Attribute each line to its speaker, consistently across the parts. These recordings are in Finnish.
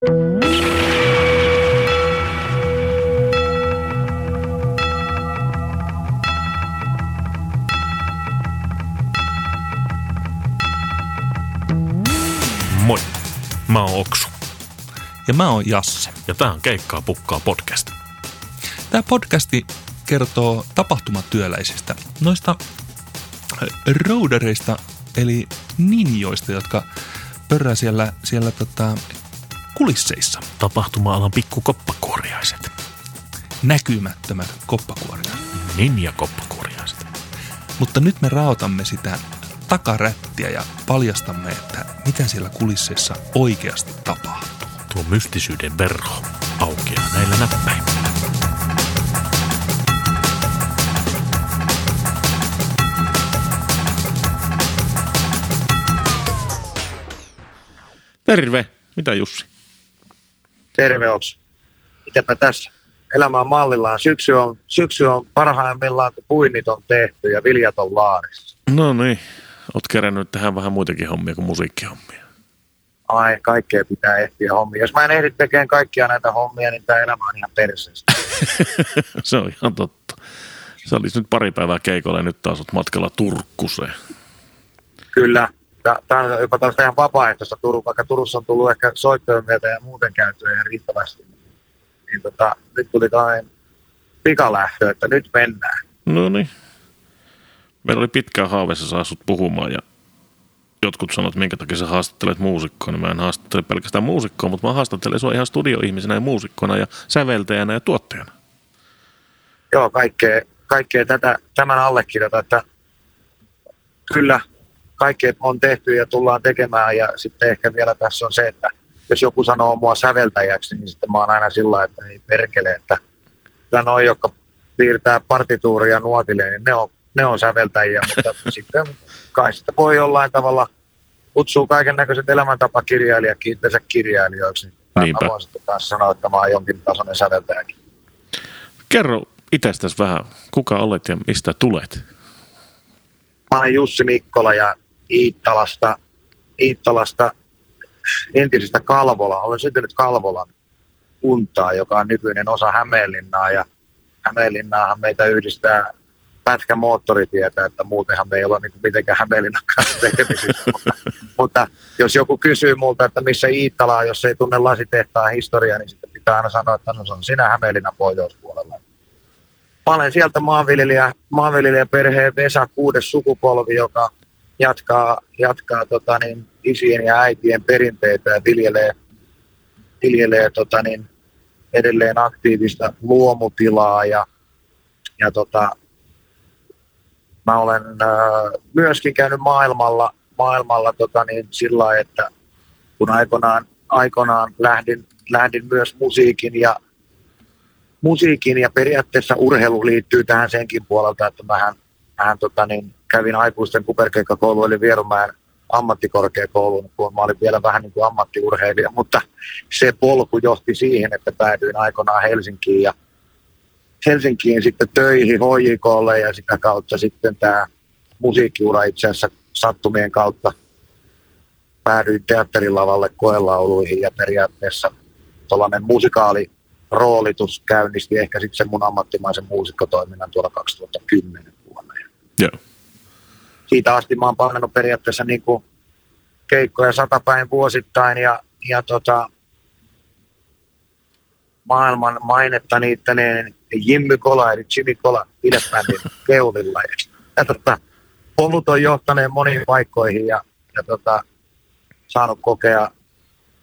Speaker 1: Moi, mä oon Oksu
Speaker 2: Ja mä oon Jasse.
Speaker 1: ja tää on Keikkaa pukkaa podcast.
Speaker 2: Tämä podcasti kertoo tapahtumatyöläisistä, noista roudereista, eli ninjoista, jotka pörrää siellä, siellä tota, kulisseissa.
Speaker 1: Tapahtuma-alan pikkukoppakuoriaiset.
Speaker 2: Näkymättömät koppakuoria.
Speaker 1: Ninja-koppakuoriaiset.
Speaker 2: Mutta nyt me raotamme sitä takarättiä ja paljastamme, että mitä siellä kulisseissa oikeasti tapahtuu.
Speaker 1: Tuo mystisyyden verho aukeaa näillä näppäimillä. Terve. Mitä Jussi?
Speaker 3: Terve Oks. Mitäpä tässä? Elämä on mallillaan. Syksy on, syksy on parhaimmillaan, kun puinnit on tehty ja viljat on laarissa.
Speaker 1: No niin. Oot kerännyt tähän vähän muitakin hommia kuin musiikkihommia.
Speaker 3: Ai, kaikkea pitää ehtiä hommia. Jos mä en ehdi tekemään kaikkia näitä hommia, niin tämä elämä on ihan perseestä.
Speaker 1: Se on ihan totta. Sä olisi nyt pari päivää keikolla ja nyt taas oot matkalla Turkkuseen.
Speaker 3: Kyllä. Tämä on jopa taas ihan vapaaehtoista Turun, vaikka Turussa on tullut ehkä soittojen myötä ja muuten käytyä ihan riittävästi. Niin tota, nyt tuli tällainen pikalähtö, että nyt mennään.
Speaker 1: No niin. Meillä oli pitkään haaveessa saa sut puhumaan ja jotkut sanovat, minkä takia sä haastattelet muusikkoa, niin mä en haastattele pelkästään muusikkoa, mutta mä haastattelen sua ihan studioihmisenä ja muusikkona ja säveltäjänä ja tuottajana.
Speaker 3: joo, kaikkea, kaikkea tätä, tämän allekirjoita, että kyllä kaikkea on tehty ja tullaan tekemään ja sitten ehkä vielä tässä on se, että jos joku sanoo mua säveltäjäksi, niin sitten mä oon aina sillä että ei perkele, että kyllä noi, jotka piirtää partituuria nuotille, niin ne on, ne on säveltäjiä, mutta sitten kai sitä voi jollain tavalla kutsuu kaiken näköiset elämäntapakirjailijat itsensä kirjailijoiksi. Niin
Speaker 1: Niinpä.
Speaker 3: Mä voin sitten taas sanoa, että mä oon jonkin tasoinen säveltäjäkin.
Speaker 1: Kerro itsestäsi vähän, kuka olet ja mistä tulet?
Speaker 3: Mä olen Jussi Mikkola ja Iittalasta, Iittalasta entisestä Kalvola. Olen syntynyt Kalvolan kuntaa, joka on nykyinen osa Hämeenlinnaa ja Hämeenlinnaahan meitä yhdistää pätkä moottoritietä, että muutenhan me ei olla niin mitenkään Hämeenlinnan kanssa tekemisissä. mutta, mutta, jos joku kysyy multa, että missä Iittala on, jos ei tunne lasitehtaan historiaa, niin sitten pitää aina sanoa, että no se on sinä Hämeenlinnan pohjoispuolella. Mä olen sieltä maanviljelijä, maanviljelijä perheen Vesa kuudes sukupolvi, joka jatkaa, jatkaa tota niin, isien ja äitien perinteitä ja viljelee, viljelee tota niin, edelleen aktiivista luomutilaa ja, ja tota, mä olen äh, myöskin käynyt maailmalla, maailmalla tota niin, sillä että kun aikoinaan, aikoinaan lähdin, lähdin myös musiikin ja musiikin ja periaatteessa urheilu liittyy tähän senkin puolelta, että mähän, mähän tota niin, kävin aikuisten kuperkeikkakoulu eli Vierumäen ammattikorkeakouluun, kun mä olin vielä vähän niin kuin ammattiurheilija, mutta se polku johti siihen, että päädyin aikoinaan Helsinkiin ja Helsinkiin sitten töihin HJKlle ja sitä kautta sitten tämä musiikkiura itse asiassa sattumien kautta päädyin teatterilavalle koelauluihin ja periaatteessa tuollainen musikaali roolitus käynnisti ehkä sitten sen mun ammattimaisen muusikkotoiminnan tuolla 2010 vuonna.
Speaker 1: Joo.
Speaker 3: Siitä asti mä oon painanut periaatteessa niin kuin keikkoja satapäin vuosittain ja, ja tota, maailman mainetta niittäneen Jimmy Kola eli Jimmy Kola pidebändin keulilla. Ja, ja tota, polut on johtaneen moniin paikkoihin ja, ja tota, saanut kokea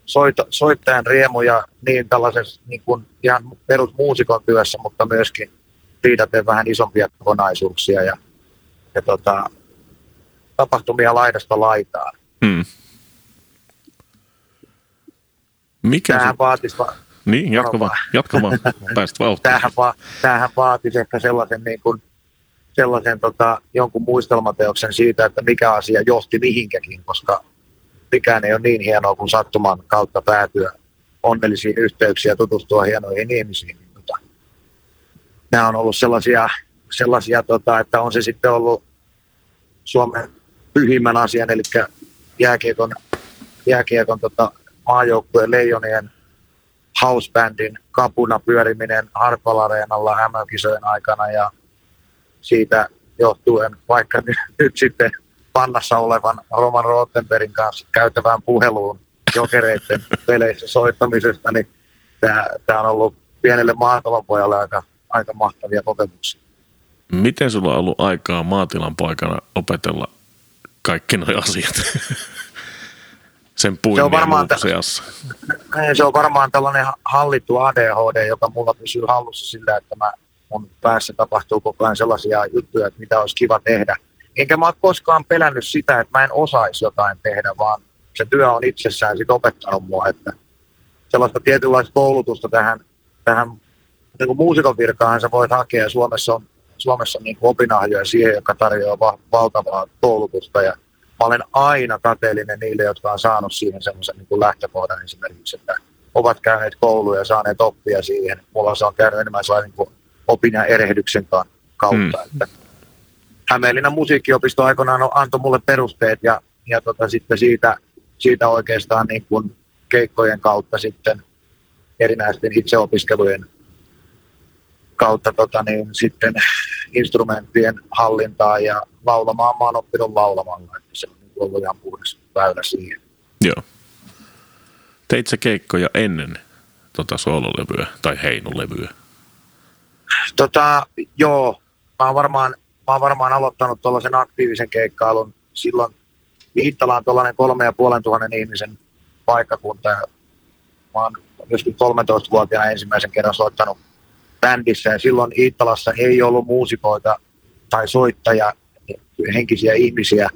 Speaker 3: soita, soittajan riemuja niin tällaisessa niin kuin ihan perusmuusikon työssä, mutta myöskin liidaten vähän isompia kokonaisuuksia ja, ja tota, tapahtumia laidasta laitaan.
Speaker 1: Hmm. Mikä
Speaker 3: Tämähän
Speaker 1: se...
Speaker 3: vaatisi, va-
Speaker 1: Niin, jatka
Speaker 3: Sano
Speaker 1: vaan. Jatka vaan. Pääst vauhtiin.
Speaker 3: tämähän, va- tämähän vaatisi ehkä sellaisen, niin kuin, sellaisen tota, jonkun muistelmateoksen siitä, että mikä asia johti mihinkäkin, koska mikään ei ole niin hienoa kuin sattuman kautta päätyä onnellisiin yhteyksiin ja tutustua hienoihin ihmisiin. Tota, nämä on ollut sellaisia, sellaisia tota, että on se sitten ollut Suomen pyhimmän asian, eli jääkiekon, jääkiekon tota, maajoukkueen leijonien housebandin kapuna pyöriminen Hartwall Areenalla MM-kisojen aikana ja siitä johtuen vaikka nyt, nyt sitten pannassa olevan Roman Rottenbergin kanssa käytävään puheluun jokereiden peleissä soittamisesta, niin tämä on ollut pienelle maatalopojalle aika, aika mahtavia kokemuksia.
Speaker 1: Miten sulla on ollut aikaa maatilan poikana opetella kaikki nuo asiat? Sen se on varmaan,
Speaker 3: se on varmaan tällainen hallittu ADHD, joka mulla pysyy hallussa sillä, että mä, mun päässä tapahtuu koko ajan sellaisia juttuja, että mitä olisi kiva tehdä. Enkä mä ole koskaan pelännyt sitä, että mä en osaisi jotain tehdä, vaan se työ on itsessään sit opettanut mua, että sellaista tietynlaista koulutusta tähän, tähän niin muusikon virkaan sä voit hakea. Suomessa on, Suomessa niin opinahjoja siihen, joka tarjoaa va- valtavaa koulutusta ja mä olen aina kateellinen niille, jotka on saanut siihen semmoisen niin lähtökohdan esimerkiksi, että ovat käyneet kouluja ja saaneet oppia siihen. Mulla se on käynyt enemmän sellainen niin opin ja erehdyksen kautta. Mm. Että Hämeenlinnan musiikkiopisto aikoinaan antoi mulle perusteet ja, ja tota, sitten siitä, siitä oikeastaan niin kuin keikkojen kautta sitten erinäisten itseopiskelujen kautta tota, niin, sitten instrumenttien hallintaa ja laulamaan mä oon oppinut laulamalla, että se on niin ollut ihan puhdas väylä siihen.
Speaker 1: Joo. Teit sä keikkoja ennen tota soololevyä tai heinulevyä?
Speaker 3: Tota, joo, mä oon varmaan, mä oon varmaan aloittanut tuollaisen aktiivisen keikkailun silloin Viittala on tuollainen kolme ja puolen tuhannen ihmisen paikkakunta. Ja mä oon myöskin 13-vuotiaana ensimmäisen kerran soittanut bändissä ja silloin Iittalassa ei ollut muusikoita tai soittajia, henkisiä ihmisiä,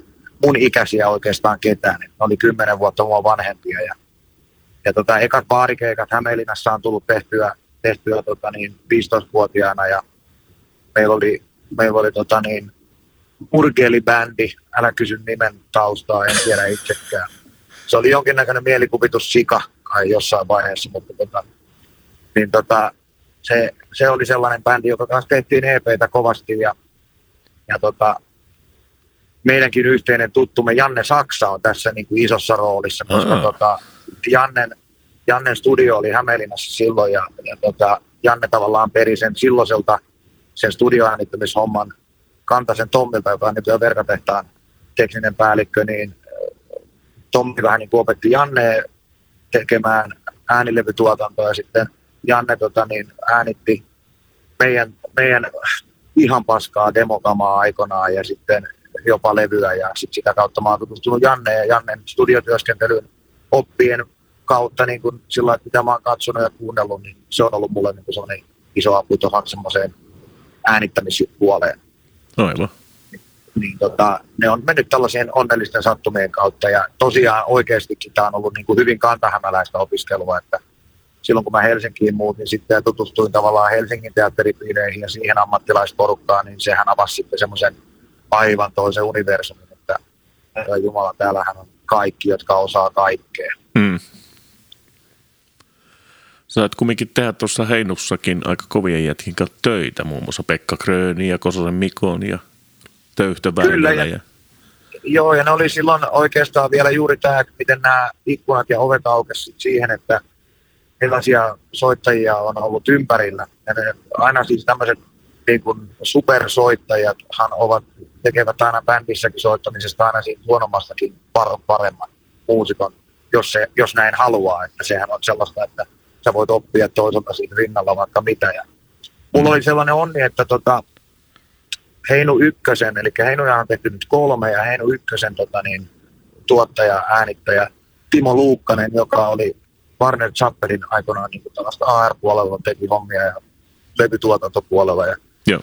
Speaker 3: mun ikäisiä oikeastaan ketään. Ne oli kymmenen vuotta mua vanhempia ja, ja tota, ekat baarikeikat Hämeenlinnassa on tullut tehtyä, tehtyä tota niin, 15-vuotiaana ja meillä oli, meillä oli tota niin, Murgeli-bändi, älä kysy nimen taustaa, en tiedä itsekään. Se oli jonkinnäköinen mielikuvitus sika kai jossain vaiheessa, mutta tota, niin tota, se, se, oli sellainen bändi, joka kanssa tehtiin EPtä kovasti ja, ja tota, meidänkin yhteinen tuttumme Janne Saksa on tässä niin kuin isossa roolissa, koska uh-huh. tota, Jannen, Jannen studio oli Hämeenlinnassa silloin ja, ja tota, Janne tavallaan peri sen silloiselta sen studioäänittämishomman Kantasen Tommilta, joka on nykyään verkatehtaan tekninen päällikkö, niin Tommi vähän niin opetti Janne tekemään äänilevytuotantoa ja sitten Janne tota, niin, äänitti meidän, meidän ihan paskaa demokamaa aikanaan ja sitten jopa levyä ja sit sitä kautta mä oon tutustunut Janne ja Jannen studiotyöskentelyn oppien kautta niin kun sillä että mitä mä oon katsonut ja kuunnellut, niin se on ollut mulle niin sellainen iso apu tuohon semmoiseen äänittämispuoleen.
Speaker 1: Aivan.
Speaker 3: Niin tota, ne on mennyt tällaisien onnellisten sattumien kautta ja tosiaan oikeastikin tämä on ollut niin kuin hyvin kantahämäläistä opiskelua, että silloin kun mä Helsinkiin muutin sitten ja tutustuin tavallaan Helsingin teatteripiireihin ja siihen ammattilaisporukkaan, niin sehän avasi sitten semmoisen aivan toisen universumin, että Jumala, täällähän on kaikki, jotka osaa kaikkea. Mm.
Speaker 1: Sä oot kumminkin tehdä tuossa Heinussakin aika kovien jätkin töitä, muun muassa Pekka Kröni ja Kososen Mikon ja Töyhtö Kyllä, ja, ja...
Speaker 3: Joo, ja ne oli silloin oikeastaan vielä juuri tämä, miten nämä ikkunat ja ovet aukesivat siihen, että millaisia soittajia on ollut ympärillä. Ja ne, aina siis tämmöiset niin kuin supersoittajathan ovat, tekevät aina bändissäkin soittamisesta aina siitä huonommastakin paremman muusikon, jos, se, jos näin haluaa. Että sehän on sellaista, että sä voit oppia toiselta siinä rinnalla vaikka mitä. Ja mulla oli sellainen onni, että tota, Heinu Ykkösen, eli Heinuja on tehty nyt kolme, ja Heinu Ykkösen tota, niin, tuottaja, äänittäjä Timo Luukkanen, joka oli Warner Chappelin aikoinaan niin tällaista AR-puolella teki hommia ja levytuotantopuolella. Ja,
Speaker 1: Joo.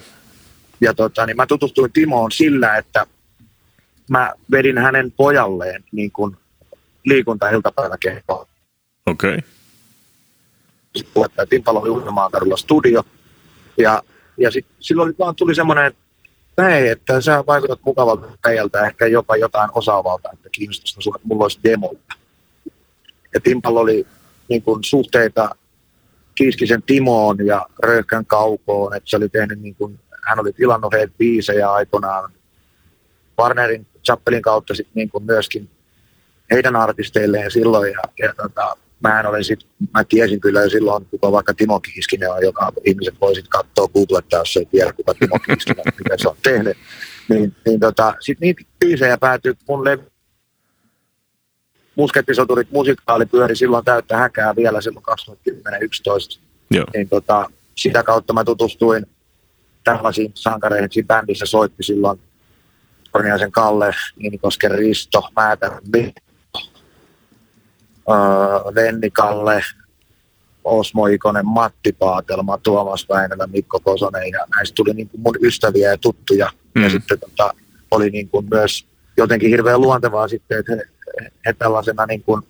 Speaker 3: ja tota, niin mä tutustuin Timoon sillä, että mä vedin hänen pojalleen niin kuin liikunta-iltapäiväkeikkoa.
Speaker 1: Okei.
Speaker 3: Okay. Timpalo oli Uudemaankadulla studio. Ja, ja sit, silloin vaan tuli semmoinen, näin, että sä vaikutat mukavalta päijältä, ehkä jopa jotain osaavalta, että kiinnostusta sulle, että mulla olisi demoita. Ja Timpalla oli niin kuin, suhteita Kiiskisen Timoon ja Röyhkän Kaukoon, että se oli tehnyt, niin kuin, hän oli tilannut heitä biisejä aikoinaan Warnerin Chappelin kautta sit, niin kuin myöskin heidän artisteilleen silloin. Ja, ja tota, mähän olin sit, mä tiesin kyllä jo silloin, kuka vaikka Timo Kiiskinen on, joka ihmiset voisit katsoa googlettaa, jos ei tiedä, kuka Timo Kiiskinen on, mitä se on tehnyt. Niin, niin tota, sit niitä biisejä päätyi mun levy Muskettisoturit musikaali pyöri silloin täyttä häkää vielä silloin 2010-2011.
Speaker 1: Joo.
Speaker 3: Niin tota, sitä kautta mä tutustuin tällaisiin sankareihin. Siinä bändissä soitti silloin Korniaisen Kalle, Niinikosken Risto, Määtän öö, Lenni Kalle, Osmo Ikonen, Matti Paatelma, Tuomas Väinölä, Mikko Kosonen ja näistä tuli niin kuin mun ystäviä ja tuttuja. Mm. Ja sitten tota, oli niin kuin myös jotenkin hirveän luontevaa sitten, että he, he tällaisena niin kuin,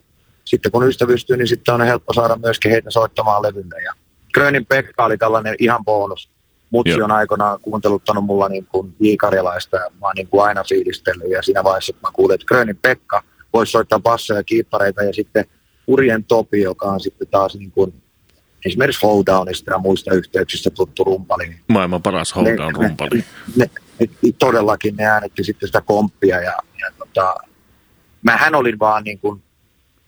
Speaker 3: sitten kun ystävystyy, niin sitten on helppo saada myöskin heitä soittamaan levylle. Ja Grönin Pekka oli tällainen ihan bonus. Mutsi
Speaker 1: Joo.
Speaker 3: on aikoinaan kuunteluttanut mulla niin kuin J. Karjalaista ja mä oon niin kuin aina fiilistellyt. Ja siinä vaiheessa, kun mä kuulin, että Grönin Pekka voisi soittaa bassoja ja kiippareita ja sitten Urjen Topi, joka on sitten taas niin kuin esimerkiksi Flowdownista ja muista yhteyksistä tuttu rumpali. niin
Speaker 1: Maailman paras holdown rumpali.
Speaker 3: Ne, ne, ne, todellakin ne äänetti sitten sitä komppia ja, ja tota, mähän olin vaan niin kuin,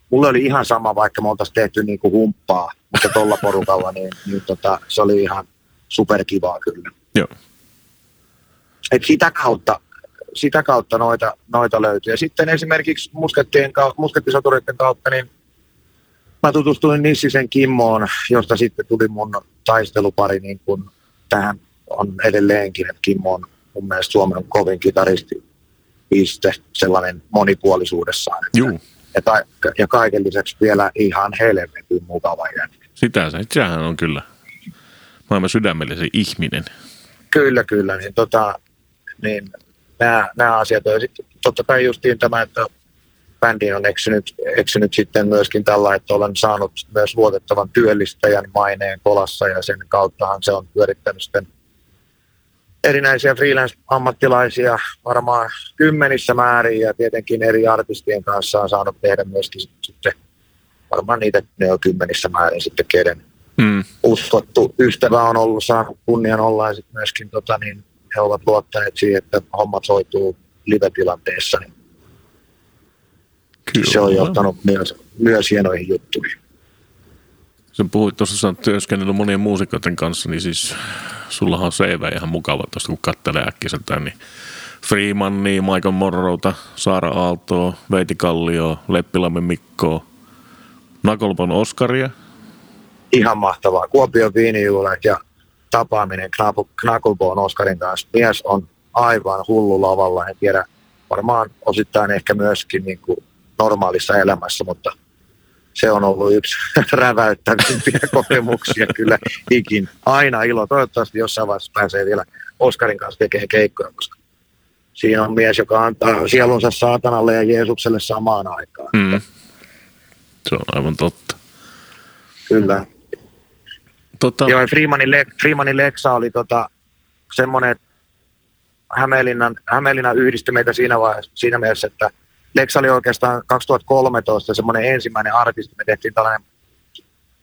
Speaker 3: mulle oli ihan sama, vaikka me oltaisiin tehty niin kuin humppaa, mutta tuolla porukalla, niin, niin tota, se oli ihan superkivaa kyllä.
Speaker 1: Joo.
Speaker 3: Et sitä kautta, sitä kautta noita, noita löytyy. Ja sitten esimerkiksi muskettien, muskettisotureiden kautta, niin mä tutustuin Nissisen Kimmoon, josta sitten tuli mun taistelupari niin kun tähän on edelleenkin, että Kimmo on mun mielestä Suomen kovin kitaristi piste, sellainen monipuolisuudessaan.
Speaker 1: Juu,
Speaker 3: Ja, ta- ja kaiken lisäksi vielä ihan helvetin mukava jätkä.
Speaker 1: sitä se. Sehän on kyllä maailman sydämellisen ihminen.
Speaker 3: Kyllä, kyllä. Niin, tota, niin nämä, nämä asiat totta kai justiin tämä, että bändi on eksynyt, eksynyt sitten myöskin tällä, että olen saanut myös luotettavan työllistäjän maineen kolassa ja sen kauttahan se on pyörittänyt sitten erinäisiä freelance-ammattilaisia varmaan kymmenissä määrin ja tietenkin eri artistien kanssa on saanut tehdä myöskin sitten varmaan niitä ne on kymmenissä määrin sitten kenen
Speaker 1: Mm.
Speaker 3: uskottu ystävä on ollut saanut kunnian olla ja sitten myöskin tota, niin he ovat luottaneet siihen, että hommat soituu live-tilanteessa. Niin
Speaker 1: Kyllä.
Speaker 3: se on johtanut myös, myös hienoihin juttuihin.
Speaker 1: Sen puhuit tuossa, sä työskennellyt monien muusikoiden kanssa, niin siis sullahan on CV ihan mukava tuosta, kun kattelee äkkiseltään, niin Freemannia, Michael Morrowta, Saara Aaltoa, Veiti Kallio, Leppilammen Mikkoa, Nakolpon Oskaria.
Speaker 3: Ihan mahtavaa. Kuopion viinijuulet ja tapaaminen Knucklebone Oskarin kanssa. Mies on aivan hullu lavalla. En tiedä, varmaan osittain ehkä myöskin niin kuin normaalissa elämässä, mutta se on ollut yksi räväyttävimpiä kokemuksia kyllä ikin. Aina ilo. Toivottavasti jossain vaiheessa pääsee vielä Oskarin kanssa tekemään keikkoja, koska siinä on mies, joka antaa sielunsa saatanalle ja Jeesukselle samaan aikaan.
Speaker 1: Mm. Se on aivan totta.
Speaker 3: Kyllä.
Speaker 1: Tota,
Speaker 3: Joo, Freemanin, Le- Freemanin Lexa oli tota, semmoinen, että Hämeenlinnan, Hämeenlinnan yhdisti meitä siinä, vaiheessa, siinä mielessä, että Lexa oli oikeastaan 2013 semmoinen ensimmäinen artisti. Me tehtiin tällainen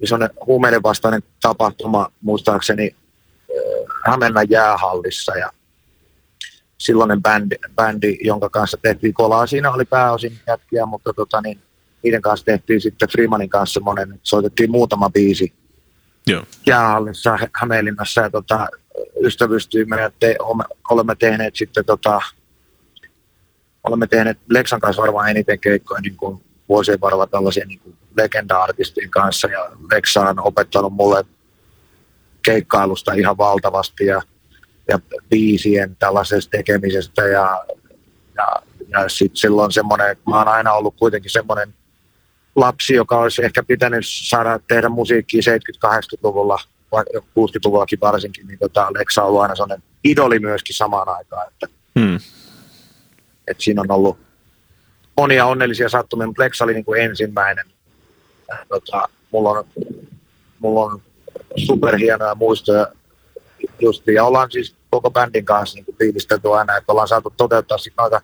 Speaker 3: isoinen huumeiden vastainen tapahtuma, muistaakseni äh, Hämeenlinnan jäähallissa. Ja silloinen bändi, bändi, jonka kanssa tehtiin kolaa. Siinä oli pääosin jätkiä, mutta tota, niin, niiden kanssa tehtiin sitten Freemanin kanssa semmoinen, soitettiin muutama biisi
Speaker 1: joo.
Speaker 3: jäähallissa Hä- Hämeenlinnassa ja tota, ystävystyimme ja te, olemme tehneet sitten tota, olemme tehneet Lexan kanssa varmaan eniten keikkoja niin kuin vuosien varrella tällaisia niin kuin legenda-artistien kanssa ja Lexa on opettanut mulle keikkailusta ihan valtavasti ja, ja biisien tällaisesta tekemisestä ja, ja, ja sitten silloin semmoinen, mä oon aina ollut kuitenkin semmoinen lapsi, joka olisi ehkä pitänyt saada tehdä musiikkia 70-80-luvulla, vai 60-luvullakin varsinkin, niin tota, Lexa on ollut aina sellainen idoli myöskin samaan aikaan, että,
Speaker 1: Mm.
Speaker 3: Että siinä on ollut monia onnellisia sattumia, mutta Lexa oli niin kuin ensimmäinen. Tota, mulla, on, mulla on superhienoja muistoja just, ja ollaan siis koko bändin kanssa niin kuin fiilistelty aina, että ollaan saatu toteuttaa sitten noita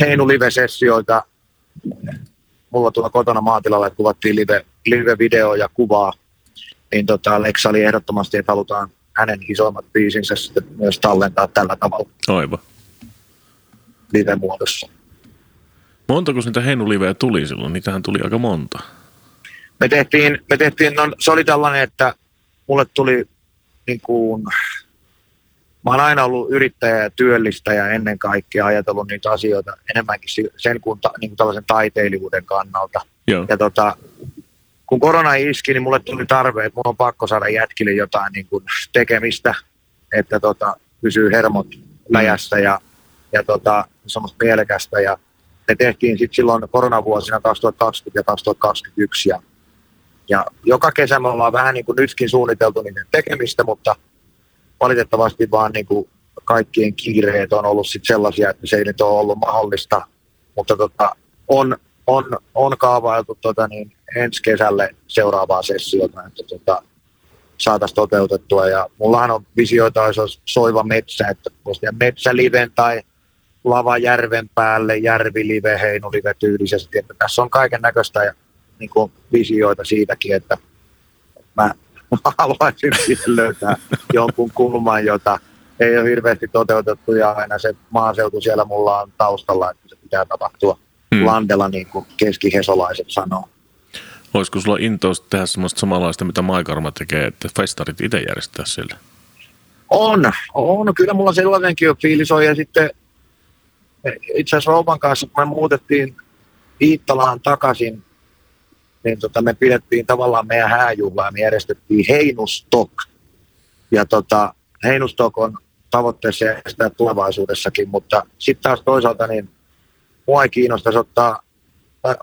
Speaker 3: Heinu live-sessioita mulla tuolla kotona maatilalla, kuvattiin live, live-video ja kuvaa, niin tota, Lexa oli ehdottomasti, että halutaan hänen isoimmat biisinsä sitten myös tallentaa tällä tavalla
Speaker 1: Aivan.
Speaker 3: Live-muodossa.
Speaker 1: Montako niitä heinuliveä tuli silloin? Niitähän tuli aika monta.
Speaker 3: me tehtiin, me tehtiin no, se oli tällainen, että mulle tuli niin kuin, mä oon aina ollut yrittäjä ja työllistäjä ennen kaikkea, ajatellut niitä asioita enemmänkin sen kuin, ta, niin kuin tällaisen taiteilijuuden kannalta.
Speaker 1: Joo.
Speaker 3: Ja tota, kun korona iski, niin mulle tuli tarve, että mun on pakko saada jätkille jotain niin kuin tekemistä, että tota, pysyy hermot läjässä ja, ja tota, semmoista mielekästä. Ja me tehtiin sitten silloin koronavuosina 2020 ja 2021 ja, ja joka kesä me ollaan vähän niin kuin nytkin suunniteltu niiden tekemistä, mutta valitettavasti vaan niin kuin kaikkien kiireet on ollut sit sellaisia, että se ei nyt ole ollut mahdollista, mutta tota, on, on, on kaavailtu tota, niin ensi kesälle seuraavaa sessiota, että tota, saataisiin toteutettua. Ja mullahan on visioita, olisi soiva metsä, että voisi tehdä metsäliven tai lava järven päälle, järvilive, heinulive tyylisesti. Että tässä on kaiken näköistä ja niin kuin visioita siitäkin, että mä haluaisin siihen löytää jonkun kulman, jota ei ole hirveästi toteutettu ja aina se maaseutu siellä mulla on taustalla, että se pitää tapahtua hmm. landella niin kuin keskihesolaiset sanoo.
Speaker 1: Olisiko sulla intous tehdä semmoista samanlaista, mitä Maikarma tekee, että festarit itse järjestää sille?
Speaker 3: On, on. Kyllä mulla sellainenkin jo fiilis on. Ja sitten itse asiassa Rouvan kanssa, kun me muutettiin Iittalaan takaisin, niin tota, me pidettiin tavallaan meidän hääjuhlaa, me järjestettiin Heinustok. Ja tota, Heinustok on tavoitteessa järjestää tulevaisuudessakin, mutta sitten taas toisaalta niin mua ei kiinnostaisi ottaa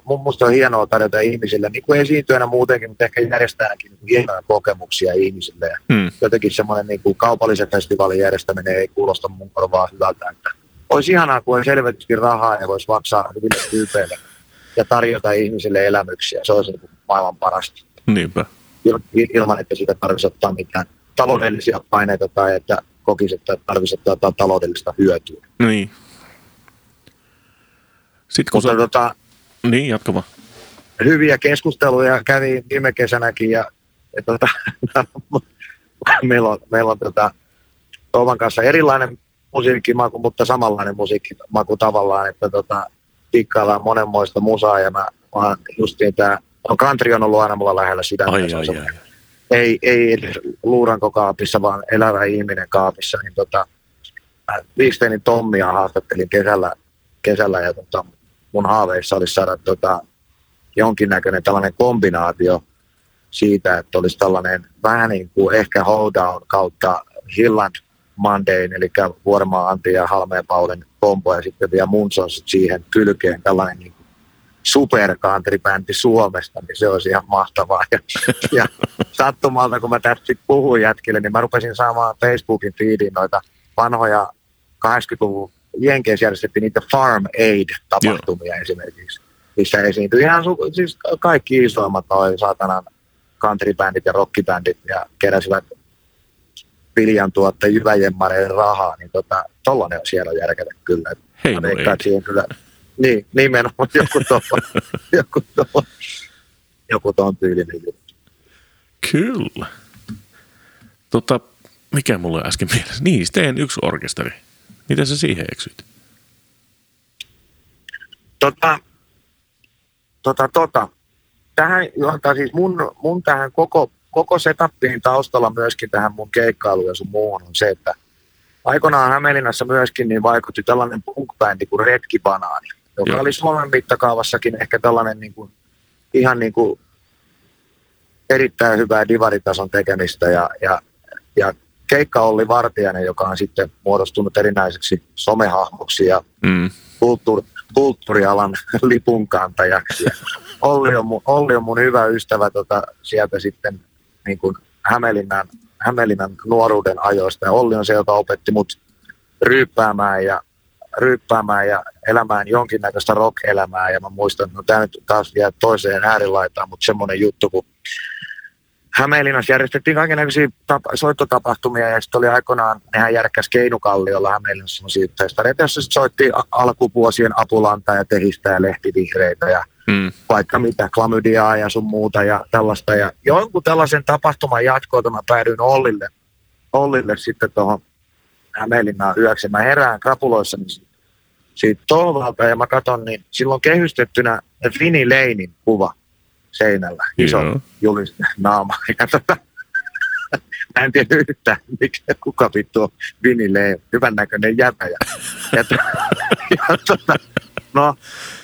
Speaker 3: mun mielestä on hienoa tarjota ihmisille, niin kuin esiintyjänä muutenkin, mutta ehkä järjestääkin niin hienoja kokemuksia ihmisille. Ja hmm. Jotenkin semmoinen niin kuin kaupallisen festivaalin järjestäminen ei kuulosta mun korvaa hyvältä. Että olisi ihanaa, kun olisi rahaa ja voisi maksaa hyville tyypeille ja tarjota ihmisille elämyksiä. Se olisi niin maailman parasta.
Speaker 1: Niinpä.
Speaker 3: Il- ilman, että siitä tarvitsisi ottaa mitään taloudellisia paineita tai että kokisi, että tarvitsisi ottaa taloudellista hyötyä.
Speaker 1: Niin. Sitten kun
Speaker 3: Mutta
Speaker 1: sä...
Speaker 3: tota,
Speaker 1: Niin, jatka vaan.
Speaker 3: hyviä keskusteluja kävin viime kesänäkin ja, ja tota, meillä on, meillä on tota, Toivan kanssa erilainen musiikkimaku, mutta samanlainen musiikkimaku tavallaan, että tota, tikkaillaan monenmoista musaa ja mä, mä oon justiin tää, no country on ollut aina mulla lähellä sitä.
Speaker 1: Ai, ai, ai.
Speaker 3: Ei, ei edes luurankokaapissa, vaan elävä ihminen kaapissa, niin tota, mä Viiksteinin Tommia haastattelin kesällä, kesällä ja tota, mun haaveissa olisi saada tota, jonkinnäköinen tällainen kombinaatio siitä, että olisi tällainen vähän niin kuin ehkä Hoedown kautta Hilland Mondayn, eli Vuormaa Antti ja Halmeen Paulin kombo ja sitten vielä Munsons siihen kylkeen tällainen niin super country-bändi Suomesta, niin se olisi ihan mahtavaa. Ja, ja sattumalta, kun mä tästä puhuin jätkille, niin mä rupesin saamaan Facebookin feediin noita vanhoja 80-luvun Jenkeissä järjestettiin niitä Farm Aid-tapahtumia Joo. esimerkiksi, missä esiintyi ihan su- siis kaikki isoimmat noin saatanan countrybändit ja rockibändit ja keräsivät viljantuotteen jyväjemmareiden rahaa, niin tota, tollainen on siellä järkeä kyllä.
Speaker 1: Hei, no ei.
Speaker 3: siihen kyllä, niin, nimenomaan joku tuolla, joku tuolla, joku tuon tyylinen juttu.
Speaker 1: Kyllä. Tota, mikä mulla oli äsken mielessä? Niin, Steen yksi orkesteri. Miten sä siihen eksyit?
Speaker 3: Tota, tota, tota. Tähän johtaa siis mun, mun tähän koko, koko setappiin taustalla myöskin tähän mun keikkailuun ja sun muuhun on se, että aikoinaan Hämeenlinnassa myöskin niin vaikutti tällainen punk-bändi kuin Retki Banaani, joka
Speaker 1: Joo.
Speaker 3: oli Suomen mittakaavassakin ehkä tällainen niin kuin, ihan niin kuin erittäin hyvää divaritason tekemistä ja, ja, ja keikka Olli Vartijainen, joka on sitten muodostunut erinäiseksi somehahmoksi ja
Speaker 1: Mm.
Speaker 3: kulttuuri, kulttuurialan lipunkantajaksi. Ja Olli, on mun, Olli on mun hyvä ystävä tota, sieltä sitten niin kuin Hämeenlinnan, Hämeenlinnan nuoruuden ajoista. Ja Olli on se, joka opetti mut ryyppäämään ja, ryyppäämään ja elämään jonkinnäköistä rock-elämää. Ja mä muistan, no tämä nyt taas vielä toiseen äärilaitaan, mutta semmoinen juttu, kun Hämeenlinnassa järjestettiin kaikenlaisia tapa- soittotapahtumia ja sitten oli aikoinaan, nehän järkkäs Keinukalliolla Hämeenlinnassa semmoisia festareita, jossa sit soitti a- alkuvuosien Apulanta ja Tehistä ja Lehtivihreitä ja
Speaker 1: Mm.
Speaker 3: vaikka mitä, klamydiaa ja sun muuta ja tällaista. Ja jonkun tällaisen tapahtuman jatkoilta mä päädyin Ollille, Ollille sitten tuohon Hämeenlinnaan yöksi. Mä herään krapuloissa niin siitä Tolvalta ja mä katson, niin silloin kehystettynä Fini Leinin kuva. seinällä, iso
Speaker 1: Joo.
Speaker 3: julis naama. Ja tota, mä en tiedä yhtään, mikä, kuka vittu on Vinille hyvän näköinen jäbä. Ja, ja, ja tota, no,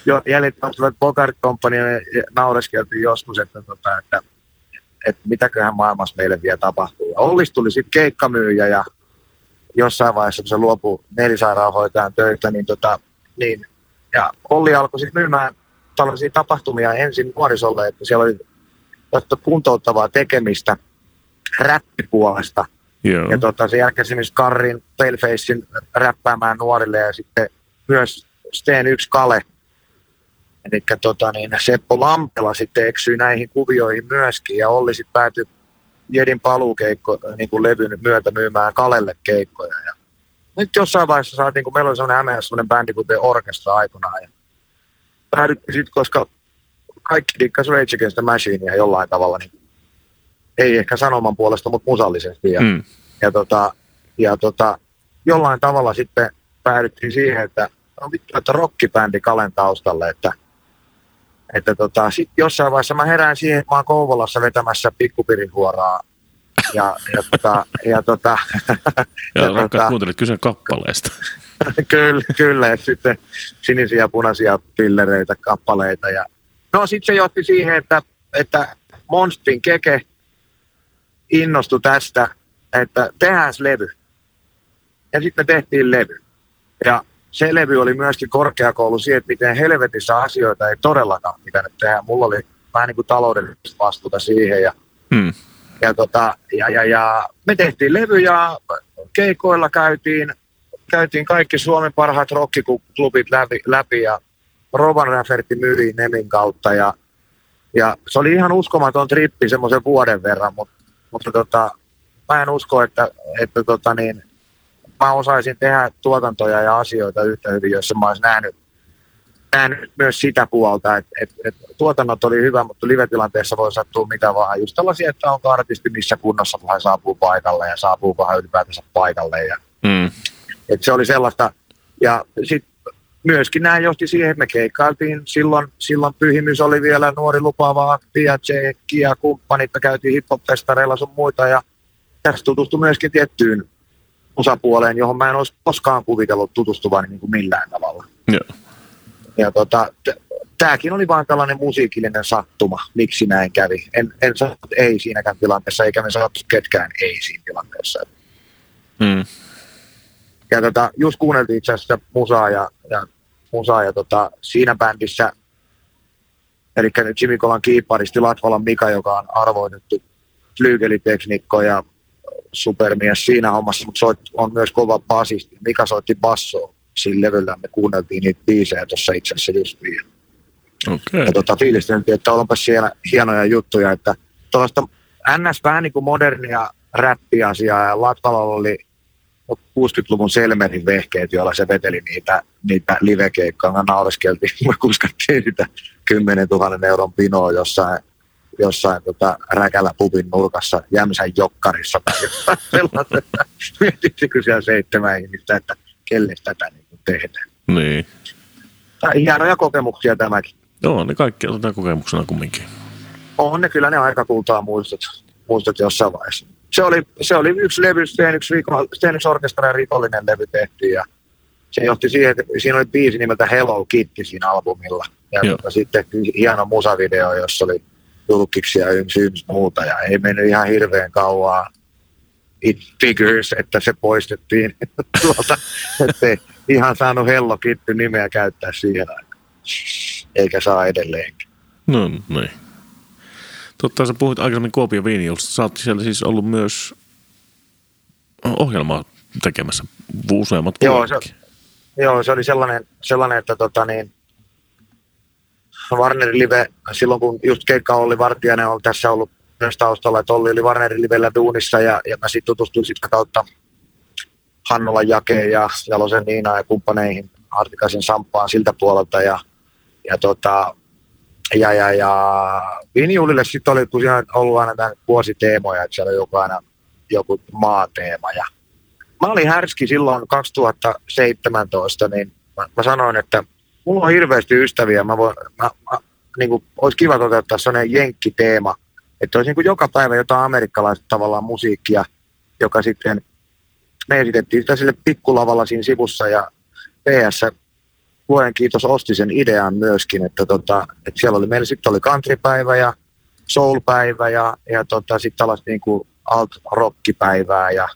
Speaker 3: jo jäljittävät Bogart Company ja naureskeltiin joskus, että, tota, että, että mitäköhän maailmassa meille vielä tapahtuu. Ja Ollis tuli sitten keikkamyyjä ja jossain vaiheessa, kun se luopui nelisairaanhoitajan töitä, niin, tota, niin ja Olli alkoi sitten myymään tällaisia tapahtumia ensin nuorisolle, että siellä oli kuntouttavaa tekemistä räppipuolesta.
Speaker 1: Joo.
Speaker 3: Ja tota, sen jälkeen esimerkiksi Karrin Palefacein räppäämään nuorille ja sitten myös Steen yksi Kale. Eli tota, niin Seppo Lampela sitten eksyi näihin kuvioihin myöskin ja Olli sitten päätyi Jedin paluukeikko niin kuin levyn myötä myymään Kalelle keikkoja. Ja nyt jossain vaiheessa saatiin, kun meillä oli sellainen Hämeessä sellainen bändi kuin The Orchestra aikanaan. Ja päädyttiin sitten, koska kaikki dikkas Rage Against the Machinea jollain tavalla, niin ei ehkä sanoman puolesta, mutta musallisesti. Ja,
Speaker 1: Mm.
Speaker 3: ja, tota, ja tota, jollain tavalla sitten päädyttiin siihen, että on vittu, että rockibändi Kalen taustalle, että, että tota, sit jossain vaiheessa mä herään siihen, että mä oon Kouvolassa vetämässä pikkupirihuoraa ja, ja, tota, ja tota,
Speaker 1: Ja
Speaker 3: Ja
Speaker 1: rakkaat
Speaker 3: tota-
Speaker 1: kuuntelijat, kyse kappaleesta.
Speaker 3: kyllä, kyllä, ja sitten sinisiä ja punaisia pillereitä, kappaleita. Ja... No sitten se johti siihen, että, että Monstrin keke innostui tästä, että tehdään levy. Ja sitten me tehtiin levy. Ja se levy oli myöskin korkeakoulu siihen, että miten helvetissä asioita ei todellakaan pitänyt tehdä. Mulla oli vähän niin kuin taloudellista vastuuta siihen ja
Speaker 1: Mm.
Speaker 3: ja, tota, ja, ja, ja me tehtiin levy ja keikoilla käytiin, käytiin kaikki Suomen parhaat rockiklubit läpi, läpi ja Rovan Rafferty myi Nemin kautta ja, ja se oli ihan uskomaton trippi semmoisen vuoden verran, mutta, mutta tota, mä en usko, että, että tota niin, mä osaisin tehdä tuotantoja ja asioita yhtä hyvin, jos mä olisin nähnyt, nähnyt myös sitä puolta, että et, et tuotannot oli hyvä, mutta live-tilanteessa voi sattua mitä vaan. Just tällaisia, että onko artisti missä kunnossa, kun hän saapuu paikalle ja saapuuko hän ylipäätänsä paikalle. Ja,
Speaker 1: Mm.
Speaker 3: et se oli sellaista. Ja sitten myöskin nämä johti siihen, että me keikkailtiin. Silloin, silloin Pyhimys oli vielä nuori lupaava akti ja Tsekki ja kumppanit. Me käytiin hip-hop-festareilla sun muita ja tästä tutustui myöskin tiettyyn osapuoleen, johon mä en olisi koskaan kuvitellut tutustuvani niin kuin millään tavalla.
Speaker 1: Joo.
Speaker 3: Ja tota, tämäkin oli vaan tällainen musiikillinen sattuma, miksi näin kävi. En, en sano ei siinäkään tilanteessa, eikä me sanottu ketkään ei siinä tilanteessa.
Speaker 1: Mm.
Speaker 3: Ja tota, just kuunneltiin itse asiassa musaa ja, ja, musaa ja tota, siinä bändissä, eli Jimmy Kolan kiipparisti Latvalan Mika, joka on arvoitettu flyygeliteknikko ja supermies siinä hommassa, mutta soit, on myös kova basisti. Mika soitti bassoa sillä levyllä, me kuunneltiin niitä biisejä tuossa itse asiassa just niin.
Speaker 1: Okei.
Speaker 3: Ja tota, fiilisteltiin, että onpa siellä hienoja juttuja, että tuollaista NS vähän niin kuin modernia räppiasiaa ja Latvalalla oli 60-luvun Selmerin vehkeet, joilla se veteli niitä, niitä livekeikkoja. Me naureskeltiin, me kuskattiin sitä 10 000 euron pinoa jossain, jossain tota, räkälä pubin nurkassa Jämsän jokkarissa tai jotain sellaista. Mietittikö siellä seitsemän ihmistä, että kelle tätä niin tehdään.
Speaker 1: Niin.
Speaker 3: Tai hienoja kokemuksia tämäkin.
Speaker 1: Joo, ne kaikki otetaan kokemuksena kumminkin.
Speaker 3: on ne kyllä ne aika kultaa muistot, muistot jossain vaiheessa. Se oli, se oli yksi levy, Stenix, Stenix Orkestra ja rikollinen levy tehtiin ja se johti siihen, että siinä oli biisi nimeltä Hello Kitty siinä albumilla. Ja
Speaker 1: Joo.
Speaker 3: sitten hieno musavideo, jossa oli julkiksi ja yms, muuta ja ei mennyt ihan hirveän kauaa it figures, että se poistettiin tuolta, ettei ihan saanut Hello Kitty nimeä käyttää siihen aikaan. Eikä saa edelleenkin.
Speaker 1: No niin. Totta, sä puhuit aikaisemmin Kuopion viinijuhlasta. Sä oot siellä siis ollut myös ohjelmaa tekemässä useammat
Speaker 3: Joo,
Speaker 1: vuodet.
Speaker 3: Joo, se oli sellainen, sellainen että tota niin, Warner Live, silloin kun just keikka oli Vartijainen on tässä ollut myös taustalla, että Olli oli Warner Livellä duunissa ja, ja mä sitten tutustuin sitä kautta Hannulan Jakeen ja Jalosen Niinaan ja kumppaneihin Artikaisen Samppaan siltä puolelta ja, ja tota, ja, ja, ja Vinjulille sitten oli tosiaan ollut aina tämän vuositeemoja, että siellä joku aina joku maateema ja mä olin härski silloin 2017, niin mä, mä sanoin, että mulla on hirveästi ystäviä. Mä, voin, mä, mä niin kuin, olisi kiva toteuttaa sellainen jenkkiteema, että olisi niin kuin joka päivä jotain amerikkalaista tavallaan musiikkia, joka sitten, me esitettiin sitä sille pikkulavalla siinä sivussa ja PS vuoden kiitos osti sen idean myöskin, että, tota, että siellä oli, meillä sitten oli countrypäivä ja soulpäivä ja, ja tota, sitten tällaista niin kuin alt-rockipäivää ja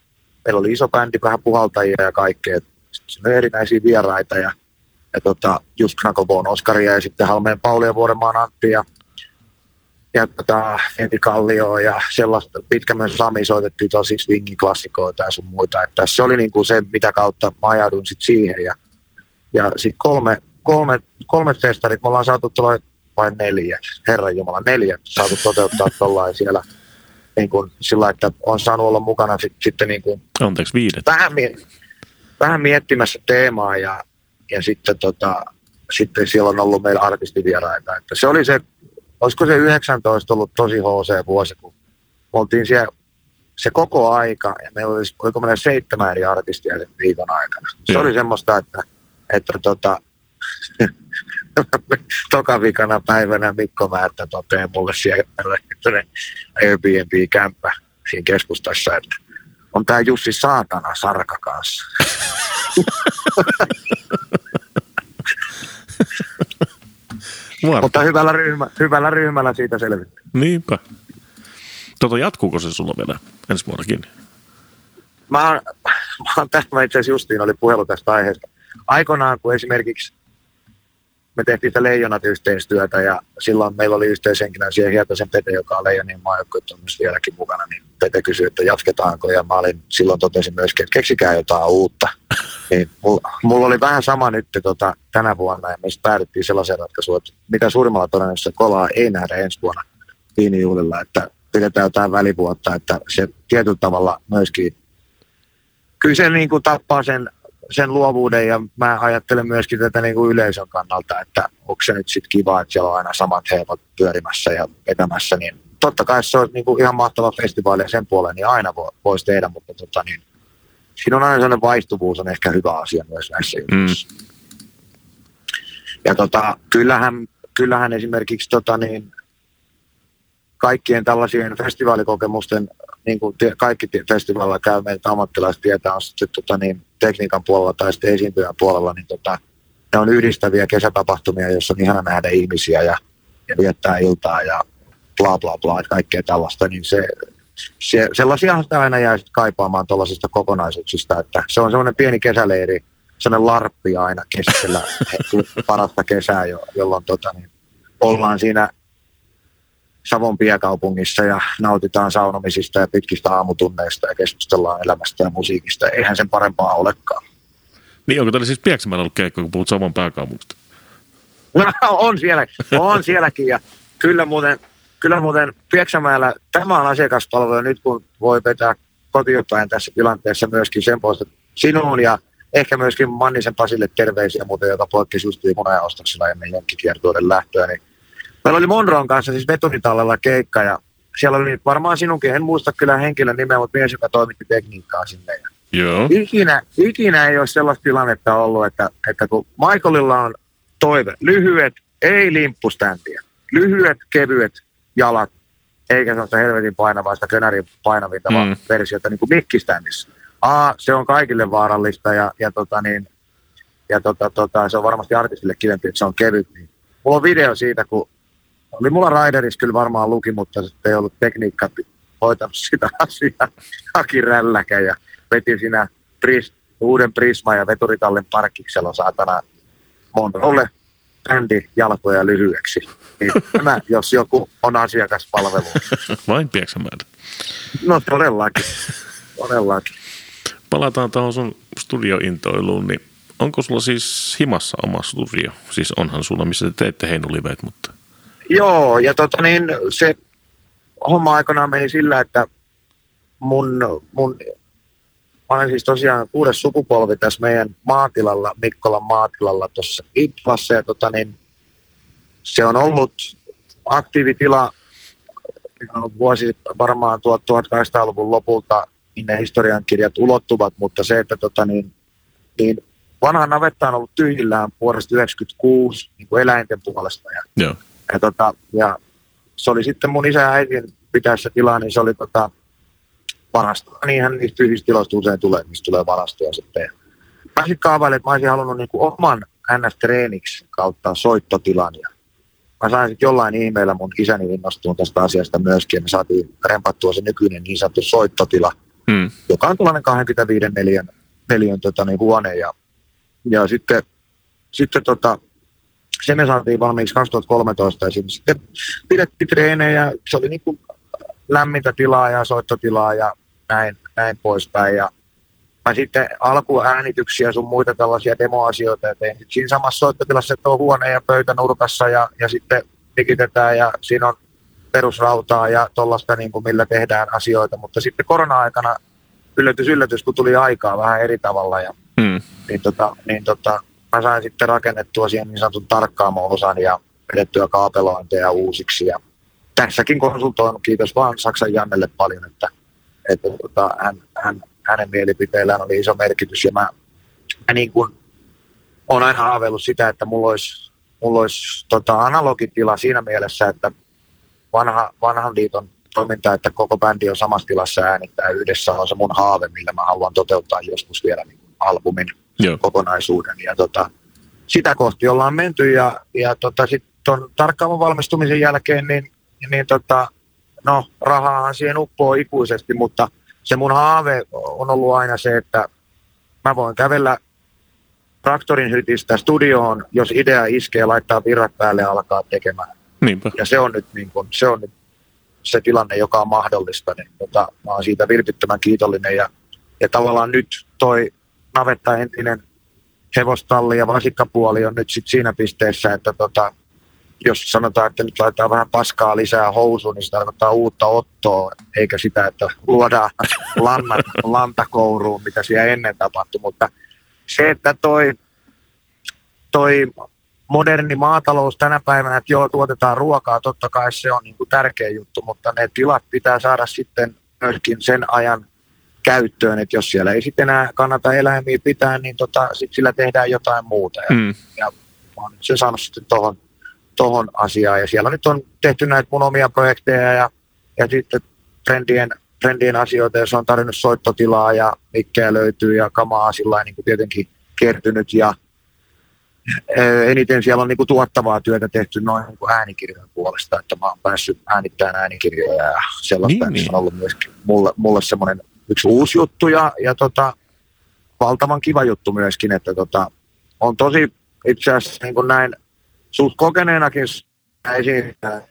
Speaker 3: meillä oli iso bändi, vähän puhaltajia ja kaikkea. Sitten erinäisiä vieraita ja, ja tota, just Knucklebone Oskaria ja sitten Halmeen Pauli ja Vuorenmaan Antti ja, ja tota, Enti Kallio ja sellaista. Pitkä myös Sami soitettiin tosi swingi-klassikoita ja sun muita. Että se oli niin kuin se, mitä kautta mä ajaudun sit siihen ja, ja sitten kolme, kolme, kolme festarit, me ollaan saatu tuolla vain neljä, Herran Jumala, neljä saatu toteuttaa tuollain siellä niin kuin sillä, että on saanut olla mukana sit, sitten niin kuin
Speaker 1: Anteeksi, viidet.
Speaker 3: vähän, vähän miettimässä teemaa ja, ja sitten, tota, sitten siellä on ollut meillä artistivieraita. Että se oli se, olisiko se 19 ollut tosi HC-vuosi, kun me oltiin siellä se koko aika, ja meillä oli, oliko meillä seitsemän eri artistia sen viikon aikana. Se
Speaker 1: Joo.
Speaker 3: oli semmoista, että, että tota, toka vikana päivänä Mikko Määttä toteaa mulle siellä Airbnb-kämppä siinä keskustassa, että on tämä Jussi Saatana Sarka kanssa. Mutta hyvällä, ryhmä, hyvällä ryhmällä siitä selvittiin.
Speaker 1: Niinpä. Tota, jatkuuko se sulla vielä ensi vuonnakin?
Speaker 3: Mä oon, mä oon tästä, mä itse asiassa justiin oli puhelu tästä aiheesta. Aikoinaan, kun esimerkiksi me tehtiin sitä Leijonat yhteistyötä ja silloin meillä oli yhteishenkilö siihen Hietasen Pete, joka on Leijonien maajoukkueet on myös vieläkin mukana, niin Pete kysyi, että jatketaanko ja mä olin silloin totesin myöskin, että keksikää jotain uutta. Niin mulla, mulla oli vähän sama nyt tota, tänä vuonna ja me päädyttiin sellaiseen ratkaisuun, että mitä suurimmalla todennäköisesti kolaa ei nähdä ensi vuonna viinijuhlilla, että pidetään jotain välivuotta, että se tietyllä tavalla myöskin kyllä se niin kuin tappaa sen, sen luovuuden ja mä ajattelen myöskin tätä niin kuin yleisön kannalta, että onko se nyt sitten kiva, että siellä on aina samat heemot pyörimässä ja vetämässä, niin totta kai se on niin kuin ihan mahtava festivaali ja sen puoleen niin aina vo, voisi tehdä, mutta tota, niin, siinä on aina sellainen vaihtuvuus on ehkä hyvä asia myös näissä jutuissa. Ja tota, kyllähän, kyllähän esimerkiksi tota, niin, kaikkien tällaisien festivaalikokemusten, niin kuin tie- kaikki festivaalilla käy meiltä ammattilaiset tietää, on sitten tota, niin, tekniikan puolella tai sitten esiintyjän puolella, niin tota, ne on yhdistäviä kesätapahtumia, joissa on ihana nähdä ihmisiä ja, ja viettää iltaa ja bla bla bla, kaikkea tällaista, niin se, se, sellaisia sitä aina jää sit kaipaamaan tuollaisista kokonaisuuksista, että se on semmoinen pieni kesäleiri, sellainen larppi aina keskellä parasta kesää, jo, jolloin tota, niin, ollaan siinä Savon piekaupungissa ja nautitaan saunomisista ja pitkistä aamutunneista ja keskustellaan elämästä ja musiikista. Eihän sen parempaa olekaan.
Speaker 1: Niin, onko teillä siis Pieksämäellä ollut keikka, kun puhut Savon pääkaupungista?
Speaker 3: No, on, siellä, on sielläkin ja kyllä muuten, kyllä muuten Pieksämäellä tämä on asiakaspalvelu nyt kun voi vetää kotiupäin tässä tilanteessa myöskin sen puolesta sinuun ja ehkä myöskin Mannisen Pasille terveisiä muuten, joka poikkesi just munajaostoksella ennen jenkkikiertueiden lähtöä. Niin meillä oli Monroon kanssa siis veturitallella keikka ja siellä oli varmaan sinunkin, en muista kyllä henkilön nimeä, mutta mies, joka toimitti tekniikkaa sinne.
Speaker 1: Joo.
Speaker 3: ikinä, ikinä ei ole sellaista tilannetta ollut, että, että kun Michaelilla on toive, lyhyet, ei limppustäntiä, lyhyet, kevyet jalat, eikä sellaista helvetin painavaista könärin painavinta,
Speaker 1: Mm.
Speaker 3: versiota niin kuin mikkiständissä. A, se on kaikille vaarallista ja, ja, tota niin, ja tota, tota, se on varmasti artistille kivempi, että se on kevyt. Niin. Mulla on video siitä, kun oli mulla Riderissa kyllä varmaan luki, mutta sitten ei ollut tekniikka hoitanut sitä asiaa. Haki rälläkä ja veti siinä pris, uuden Prisma ja veturitallin parkiksella saatana Monrolle bändi jalkoja lyhyeksi. Niin tämä, jos joku on asiakaspalvelu.
Speaker 1: Vain Pieksämäellä.
Speaker 3: No todellakin. Todellakin.
Speaker 1: Palataan tuohon sun studiointoiluun, niin onko sulla siis himassa oma studio? Siis onhan sulla, missä te teette heinuliveet, mutta...
Speaker 3: Joo, ja tota niin, se homma aikanaan meni sillä, että mun, mun mä olen siis tosiaan kuudes sukupolvi tässä meidän maatilalla, Mikkolan maatilalla tuossa Itlassa, ja tota niin, se on ollut aktiivitila vuosi varmaan 1800-luvun lopulta, niin ne historiankirjat ulottuvat, mutta se, että tota niin, niin vanha navetta on ollut tyhjillään vuodesta 1996 niin kuin eläinten puolesta, ja
Speaker 1: Joo.
Speaker 3: Ja, tota, ja se oli sitten mun isä ja äitin pitäessä tilaa, niin se oli tota, varastoa. Niinhän niistä tyhjistä tiloista usein tulee, mistä tulee varastoja sitten. Mä sitten kaavailin, että mä olisin halunnut niin kuin oman NS-treeniksi kautta soittotilan. Ja mä sain sitten jollain ihmeellä mun isäni innostuun tästä asiasta myöskin. Ja me saatiin rempattua se nykyinen niin sanottu soittotila,
Speaker 1: Hmm.
Speaker 3: joka on tuollainen 25 neliön, neliön tota, niin huone. Ja, ja sitten, sitten tota, se me saatiin valmiiksi 2013 ja sitten pidettiin treenejä. Se oli niin kuin lämmintä tilaa ja soittotilaa ja näin, näin poispäin. Ja mä sitten alkuäänityksiä sun muita tällaisia demoasioita ja tein sit siinä samassa soittotilassa, että on huone ja pöytä nurkassa ja, ja sitten digitetään ja siinä on perusrautaa ja tuollaista, niin kuin millä tehdään asioita. Mutta sitten korona-aikana yllätys, yllätys, kun tuli aikaa vähän eri tavalla ja
Speaker 1: Hmm.
Speaker 3: niin, tota, niin tota, mä sain sitten rakennettua siihen niin sanotun tarkkaamo-osan ja pidettyä kaapelointeja uusiksi. Ja tässäkin konsultoinut, kiitos vaan Saksan Jannelle paljon, että, tota, hän, hän, hänen mielipiteillään oli iso merkitys. Ja mä, mä niin kuin, olen aina haaveillut sitä, että mulla olisi, mulla olisi tota, analogitila siinä mielessä, että vanha, vanhan liiton toiminta, että koko bändi on samassa tilassa äänittää yhdessä, on se mun haave, millä mä haluan toteuttaa joskus vielä niin kuin albumin
Speaker 1: Joo.
Speaker 3: kokonaisuuden. Ja tota, sitä kohti ollaan menty ja, ja tota, sitten tuon tarkkaamon valmistumisen jälkeen, niin, niin tota, no rahaahan siihen uppoo ikuisesti, mutta se mun haave on ollut aina se, että mä voin kävellä traktorin hytistä studioon, jos idea iskee, laittaa virrat päälle ja alkaa tekemään.
Speaker 1: Niinpä.
Speaker 3: Ja se on nyt, niin kun, se, on nyt se tilanne, joka on mahdollista. Niin, tota, mä oon siitä vilpittömän kiitollinen. Ja, ja tavallaan nyt toi navetta entinen hevostalli ja vasikkapuoli on nyt sit siinä pisteessä, että tota, jos sanotaan, että nyt laitetaan vähän paskaa lisää housuun, niin se tarkoittaa uutta ottoa, eikä sitä, että luodaan lannat, lantakouruun, mitä siellä ennen tapahtui. Mutta se, että toi, toi moderni maatalous tänä päivänä, että joo, tuotetaan ruokaa, totta kai se on niin kuin tärkeä juttu, mutta ne tilat pitää saada sitten myöskin sen ajan käyttöön, että jos siellä ei sitten enää kannata eläimiä pitää, niin tota, sit sillä tehdään jotain muuta. Ja mä oon nyt sen saanut sitten tohon, tohon asiaan. Ja siellä nyt on tehty näitä mun omia projekteja ja, ja sitten trendien, trendien asioita, jos on tarjonnut soittotilaa ja mikkejä löytyy ja kamaa sillä niin kuin tietenkin kertynyt. Ja ö, eniten siellä on niin kuin tuottavaa työtä tehty noin niin kuin äänikirjojen puolesta, että mä oon päässyt äänittämään äänikirjoja ja sellaista,
Speaker 1: niin,
Speaker 3: niin. on ollut myöskin mulle, mulle semmoinen yksi uusi juttu ja, ja tota, valtavan kiva juttu myöskin, että tota, on tosi itse asiassa niin kuin näin suht kokeneenakin esiintää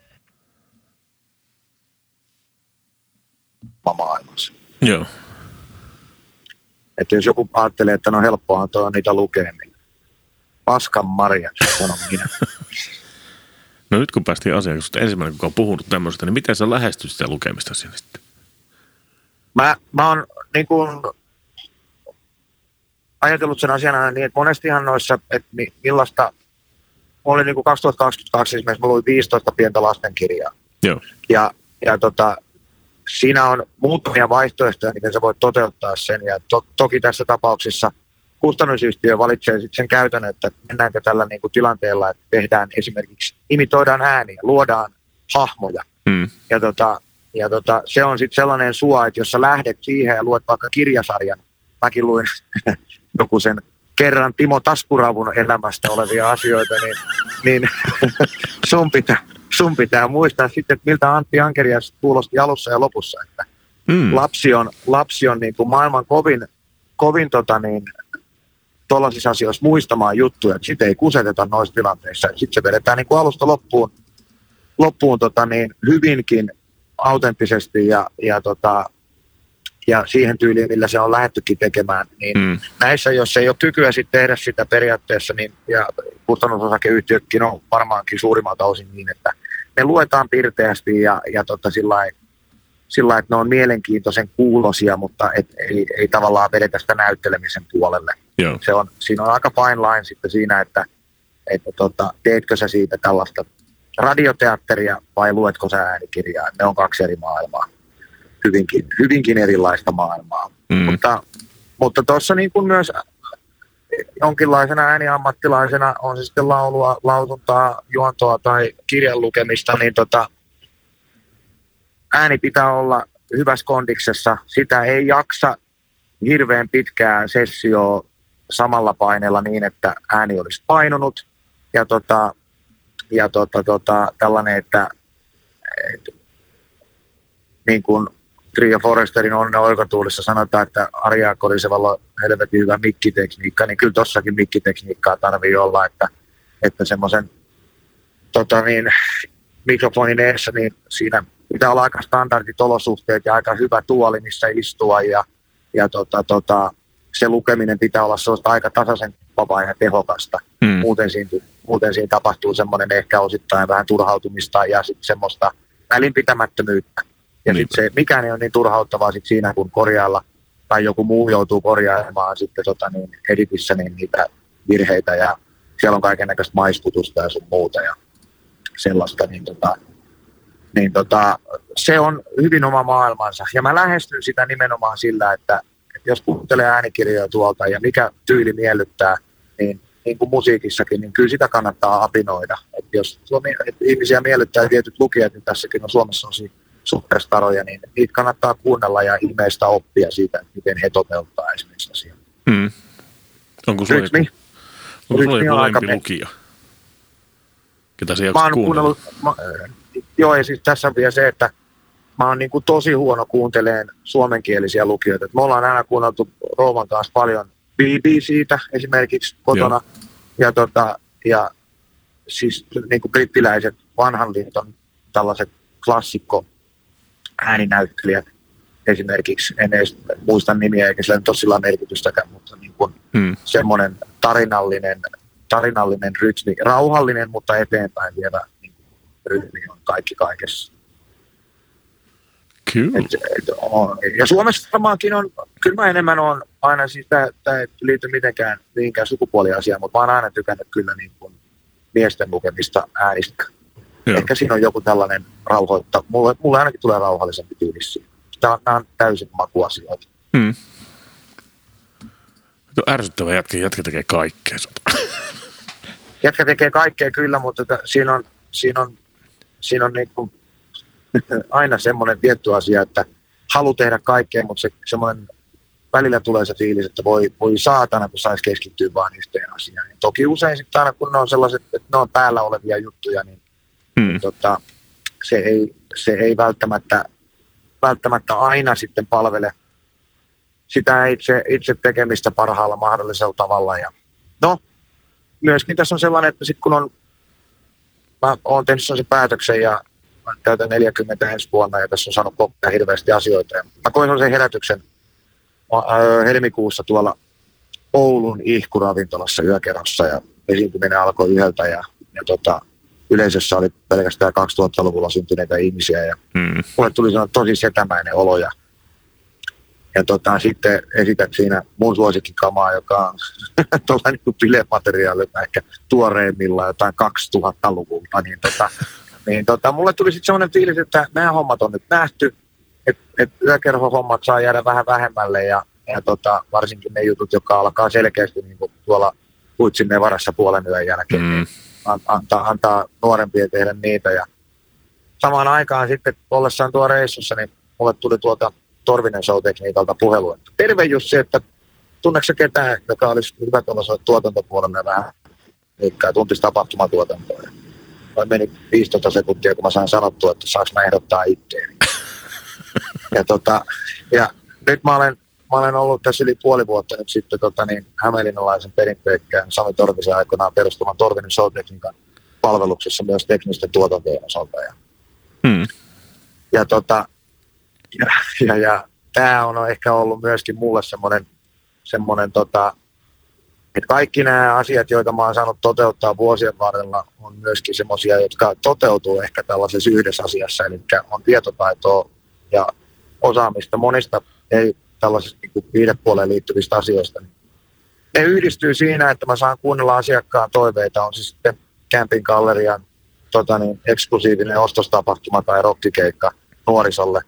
Speaker 3: maailmassa.
Speaker 1: Joo.
Speaker 3: Että jos joku ajattelee, että no helppoa tuo niitä lukea, niin paskan marjat, sanon minä.
Speaker 1: No nyt kun päästiin asiaan, kun sä oot ensimmäinen, kuka on puhunut tämmöistä, niin miten sä lähestyt sitä lukemista sinne sitten?
Speaker 3: Mä, mä oon niin kuin ajatellut sen asian aina niin, että monestihan noissa, että mi, millaista, oli niin kuin 2022 esimerkiksi, mulla oli 15 pientä lastenkirjaa.
Speaker 1: Joo.
Speaker 3: Ja, ja tota, siinä on muutamia vaihtoehtoja, miten sä voit toteuttaa sen. Ja to, toki tässä tapauksessa kustannusyhtiö valitsee sitten sen käytännön, että mennäänkö tällä niin kuin tilanteella, että tehdään esimerkiksi, imitoidaan ääniä, luodaan hahmoja.
Speaker 1: Hmm.
Speaker 3: Ja, tota, ja tota, se on sitten sellainen sua, että jos sä lähdet siihen ja luet vaikka kirjasarjan, mäkin luin joku sen kerran Timo Taskuravun elämästä olevia asioita, niin, niin sun, pitää, sun pitää muistaa sitten, että miltä Antti Ankerias kuulosti alussa ja lopussa, että
Speaker 1: Hmm.
Speaker 3: lapsi on, lapsi on niin kuin maailman kovin, kovin tota niin, tuollaisissa asioissa muistamaan juttuja, että sitä ei kuseteta noissa tilanteissa. Sitten se vedetään niin kuin alusta loppuun, loppuun tota niin, hyvinkin autenttisesti ja, ja, tota, ja siihen tyyliin, millä se on lähettykin tekemään. Niin
Speaker 1: Hmm.
Speaker 3: näissä, jos ei ole kykyä sitten tehdä sitä periaatteessa, niin, ja kustannusosakeyhtiökin on varmaankin suurimmalta osin niin, että ne luetaan pirteästi ja, ja tota, sillä että ne on mielenkiintoisen kuulosia, mutta et, ei, ei tavallaan vedetä sitä näyttelemisen puolelle.
Speaker 1: Joo.
Speaker 3: Se on, siinä on aika fine line sitten siinä, että, että tota, teetkö sä siitä tällaista radioteatteria vai luetko sä äänikirjaa. Ne on kaksi eri maailmaa. Hyvinkin, hyvinkin erilaista maailmaa.
Speaker 1: Hmm.
Speaker 3: Mutta, mutta tuossa niin kuin myös jonkinlaisena ääniammattilaisena, on se sitten laulua, lautuntaa, juontoa tai kirjan lukemista, niin tota, ääni pitää olla hyvässä kondiksessa. Sitä ei jaksa hirveän pitkää sessioa samalla paineella niin, että ääni olisi painunut. Ja, tota, ja tota, tota, tällainen, että et, niin kuin Trio Foresterin onnen oikotuulissa sanotaan, että Arja Korisevalla helvetin hyvä mikkitekniikka, niin kyllä tossakin mikkitekniikkaa tarvii olla, että, että semmoisen tota niin, mikrofonin eessä, niin siinä pitää olla aika standardit olosuhteet ja aika hyvä tuoli, missä istua ja, ja tota, tota, se lukeminen pitää olla sellaista aika tasaisen vapaa ja tehokasta. Mm. Muuten, siinä, muuten siinä tapahtuu semmoinen ehkä osittain vähän turhautumista ja sitten semmoista välinpitämättömyyttä. Ja sitten se, mikään ei ole niin turhauttavaa sit siinä, kun korjailla tai joku muu joutuu korjaamaan sitten tota, niin editissä niin niitä virheitä ja siellä on kaiken näköistä maiskutusta ja sun muuta ja sellaista, niin, tota, niin tota, se on hyvin oma maailmansa. Ja mä lähestyn sitä nimenomaan sillä, että, että jos kuuntelee äänikirjoja tuolta ja mikä tyyli miellyttää, niin niin kuin musiikissakin, niin kyllä sitä kannattaa apinoida. Että jos Suomi, ihmisiä miellyttää tietyt lukijat, niin tässäkin on Suomessa on superstaroja, niin niitä kannattaa kuunnella ja ilmeistä oppia siitä, miten he toteuttaa esimerkiksi asiaa.
Speaker 1: Hmm. Onko sulla Rytmi. joku, onko sulla joku lempi lukija? Ketä sä mä kuunnellut? Mä,
Speaker 3: joo, ja siis tässä on vielä se, että mä oon niin kuin tosi huono kuunteleen suomenkielisiä lukijoita. me ollaan aina kuunneltu Rooman kanssa paljon BBCtä esimerkiksi kotona. Joo. Ja, tota, ja siis niin kuin brittiläiset vanhan liiton tällaiset klassikko ääninäyttelijät esimerkiksi, en edes muista nimiä eikä sillä nyt ole sillä merkitystäkään, mutta niin kuin hmm. semmoinen tarinallinen, tarinallinen rytmi, rauhallinen, mutta eteenpäin vievä niin rytmi on kaikki kaikessa.
Speaker 1: Kyllä.
Speaker 3: Et, et, on. Ja Suomessa varmaankin on, kyllä mä enemmän on aina sitä, että ei liity mitenkään mihinkään sukupuoliasiaan, mutta mä oon aina tykännyt kyllä niin kuin miesten lukemista äänistä. Joo. Ehkä siinä on joku tällainen rauhoitta. Mulle, mulle ainakin tulee rauhallisempi tyylissi. Tämä on täysin makuasioita. Hmm.
Speaker 1: No ärsyttävä jätkä, jätkä tekee kaikkea.
Speaker 3: jätkä tekee kaikkea kyllä, mutta että siinä on, siinä on, siinä on niin kuin aina semmoinen tietty asia, että halu tehdä kaikkea, mutta se semmoinen välillä tulee se fiilis, että voi, voi saatana, kun saisi keskittyä vain yhteen asiaan. Ja toki usein sitten aina, kun ne on sellaiset, että ne on päällä olevia juttuja, niin hmm. tota, se, ei, se ei välttämättä, välttämättä aina sitten palvele sitä itse, itse tekemistä parhaalla mahdollisella tavalla. Ja, no, myöskin tässä on sellainen, että sitten kun on, mä oon tehnyt sellaisen päätöksen ja mä täytän 40 ensi vuonna ja tässä on saanut koppia hirveästi asioita. Ja mä koin sellaisen herätyksen helmikuussa tuolla Oulun ihkuravintolassa yökerrossa ja esiintyminen alkoi yhdeltä ja, ja tota, yleisössä oli pelkästään 2000-luvulla syntyneitä ihmisiä ja mm. mulle tuli tosi setämäinen olo ja, ja tota, sitten esität siinä mun suosikkikamaa, joka on tuolla niin bilemateriaali, ehkä tuoreimmilla jotain 2000-luvulta, niin, tota, niin tota, mulle tuli sitten sellainen fiilis, että nämä hommat on nyt nähty, että et yökerhohommat saa jäädä vähän vähemmälle ja, ja tota, varsinkin ne jutut, jotka alkaa selkeästi niin tuolla huitsin varassa puolen yön jälkeen, mm. Antaa, antaa nuorempien tehdä niitä. Ja samaan aikaan sitten ollessaan tuo reissussa, niin mulle tuli tuolta Torvinen Show-tekniikalta puhelu, että terve Jussi, että tunneeko ketään, joka olisi hyvä tuolla tuotantopuolella vähän liikkaa tuntisi tapahtumatuotantoa. Vai meni 15 sekuntia, kun mä sain sanottua, että saanko mä ehdottaa itseäni. ja, tota, ja nyt mä olen, mä olen ollut tässä yli puoli vuotta nyt sitten tota, niin, hämeenlinnalaisen perinteikkään Sami Torvisen aikoinaan perustuvan Torvinen Showtekniikan palveluksessa myös teknisten tuotantojen osalta. Ja, hmm. ja, tota, ja, ja, ja tämä on ehkä ollut myöskin mulle semmoinen, semmoinen tota, että kaikki nämä asiat, joita mä oon saanut toteuttaa vuosien varrella, on myöskin semmoisia, jotka toteutuu ehkä tällaisessa yhdessä asiassa, eli on tietotaitoa ja osaamista monista ei tällaisista niin viidepuoleen liittyvistä asioista. Ne yhdistyy siinä, että mä saan kuunnella asiakkaan toiveita, on se sitten Camping Gallerian tota niin, eksklusiivinen ostostapahtuma tai rokkikeikka nuorisolle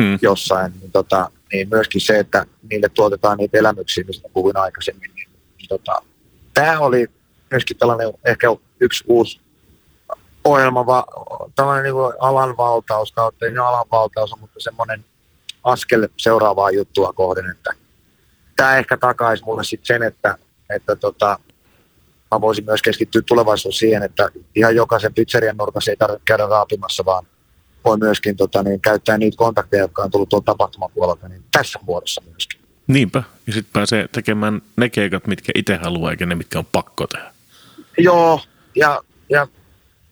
Speaker 3: hmm. jossain, niin, tota, niin myöskin se, että niille tuotetaan niitä elämyksiä, mistä puhuin aikaisemmin, niin, niin tota, tämä oli myöskin tällainen ehkä yksi uusi ohjelma, va, tällainen niin alanvaltaus, kautta ei alanvaltaus, mutta semmoinen askel seuraavaa juttua kohden, että tämä ehkä takaisi mulle sitten sen, että, että tota, mä voisin myös keskittyä tulevaisuudessa siihen, että ihan jokaisen pizzerian nurkassa ei tarvitse käydä raapimassa, vaan voi myöskin tota, niin, käyttää niitä kontakteja, jotka on tullut tuon tapahtumapuolelta, niin tässä muodossa myöskin.
Speaker 1: Niinpä. Ja sitten pääsee tekemään ne keikat, mitkä itse haluaa, eikä ne, mitkä on pakko tehdä.
Speaker 3: Joo, ja, ja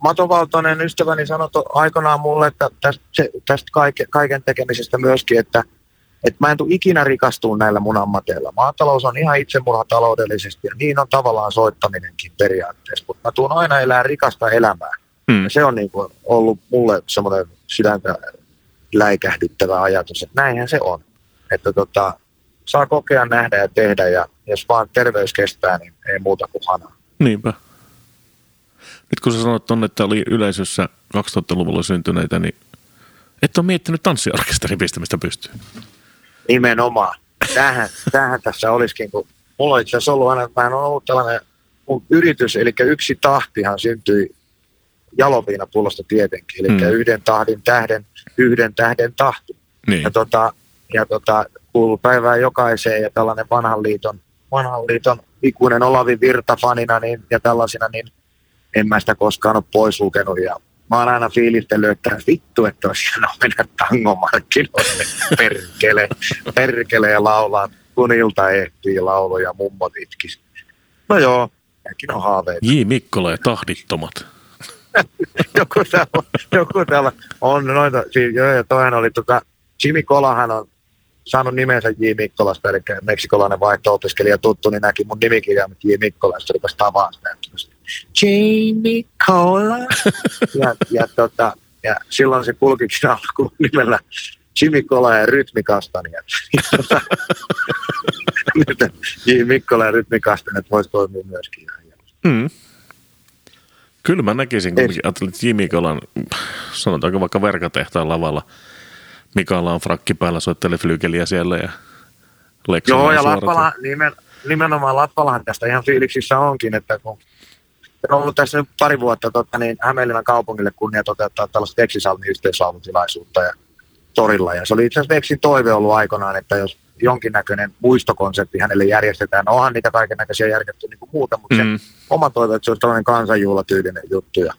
Speaker 3: Mato Valtonen ystäväni sanoi aikanaan mulle, että tästä, tästä kaiken tekemisestä myöskin, että, että mä en tule ikinä rikastumaan näillä mun ammateilla. Maatalous on ihan itsemurha taloudellisesti ja niin on tavallaan soittaminenkin periaatteessa, mutta mä tuun aina elää rikasta elämää. Hmm. Ja se on niin kuin ollut mulle semmoinen sydäntä läikähdyttävä ajatus, että näinhän se on. Että tota, saa kokea, nähdä ja tehdä ja jos vaan terveys kestää, niin ei muuta kuin hanaa.
Speaker 1: Niinpä. Nyt kun sä sanoit tuonne, että oli yleisössä 2000-luvulla syntyneitä, niin et ole miettinyt tanssiorkesterin pistämistä pystyyn.
Speaker 3: Nimenomaan. Tähän, tähän tässä olisikin, kun mulla on itse asiassa ollut aina, että mä ole ollut tällainen mun yritys, eli yksi tahtihan syntyi jaloviinapullosta tietenkin, eli mm. yhden tahdin tähden, yhden tähden tahti. Niin. Ja, tota, ja tota, kuuluu päivää jokaiseen ja tällainen vanhan liiton, vanhan liiton ikuinen Olavi Virta fanina niin, ja tällaisina, niin en mä sitä koskaan ole pois lukenut ja mä oon aina fiilistellyt, että vittu, että olisi hienoa mennä tangomarkkinoille, perkele, perkele ja laulaa, kun ilta ehtii lauluja, mummot itkis. No joo, nekin on haaveita.
Speaker 1: J. Mikkola ja tahdittomat.
Speaker 3: joku, täällä, joku täällä on noita, siis, joo, ja toinen oli tota, Jimmy Kolahan on saanut nimensä J. Mikkolasta, eli meksikolainen vaihto-opiskelija tuttu, niin näki mun nimikirjaimet J. Mikkolasta, rupesi tavaa sitä. Jamie Cola. ja, ja, tota, ja silloin se kulkikin alkuun nimellä Jimmy Cola ja Rytmikastania. Nyt J. Mikkola ja Rytmikastania voisi toimia myöskin
Speaker 1: Mm. Kyllä mä näkisin, kun ajattelin, että Jimmy Kolan, sanotaanko vaikka verkatehtaan lavalla, Mikaela on frakki päällä, soittelee flykeliä siellä ja
Speaker 3: Leksi Joo, ja Lappala, nimen, nimenomaan Lappalahan tästä ihan fiiliksissä onkin, että kun on ollut tässä nyt pari vuotta tota, niin Hämeenlinnan kaupungille kunnia toteuttaa tällaista Veksisalmin yhteislaulutilaisuutta ja torilla. Ja se oli itse asiassa Veksin toive ollut aikanaan, että jos jonkinnäköinen muistokonsepti hänelle järjestetään. No onhan niitä kaiken näköisiä järjestetty niin kuin muuta, mutta mm. se oma toive, että se olisi tällainen kansanjuhlatyylinen juttu. Ja,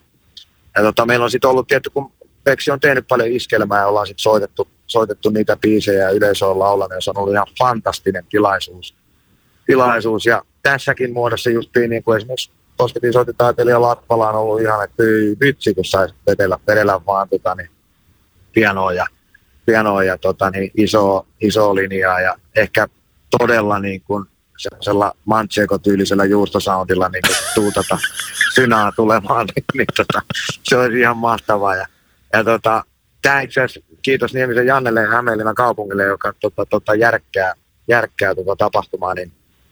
Speaker 3: ja tota, meillä on sitten ollut tietty, kun Peksi on tehnyt paljon iskelmää ja ollaan sitten soitettu, soitetty niitä biisejä ja yleisö on laulanut ja se on ollut ihan fantastinen tilaisuus. tilaisuus. Ja tässäkin muodossa justiin niin kuin esimerkiksi Kosketin soititaiteilija Lappala on ollut ihan, että vitsi, kun saisi vedellä, vedellä vaan tota, niin, pianoa ja, pianoa ja tota, niin, iso, iso linjaa ja ehkä todella niin kuin, sellaisella Manchego-tyylisellä juustosoundilla niin tuutata synaa tulemaan, niin, niin tota, se olisi ihan mahtavaa. Ja, ja tota, tämä itse asiassa, kiitos Niemisen Jannelle ja Hämeenlinnan kaupungille, joka tota, tota, järkkää, järkkää tota tapahtumaa, niin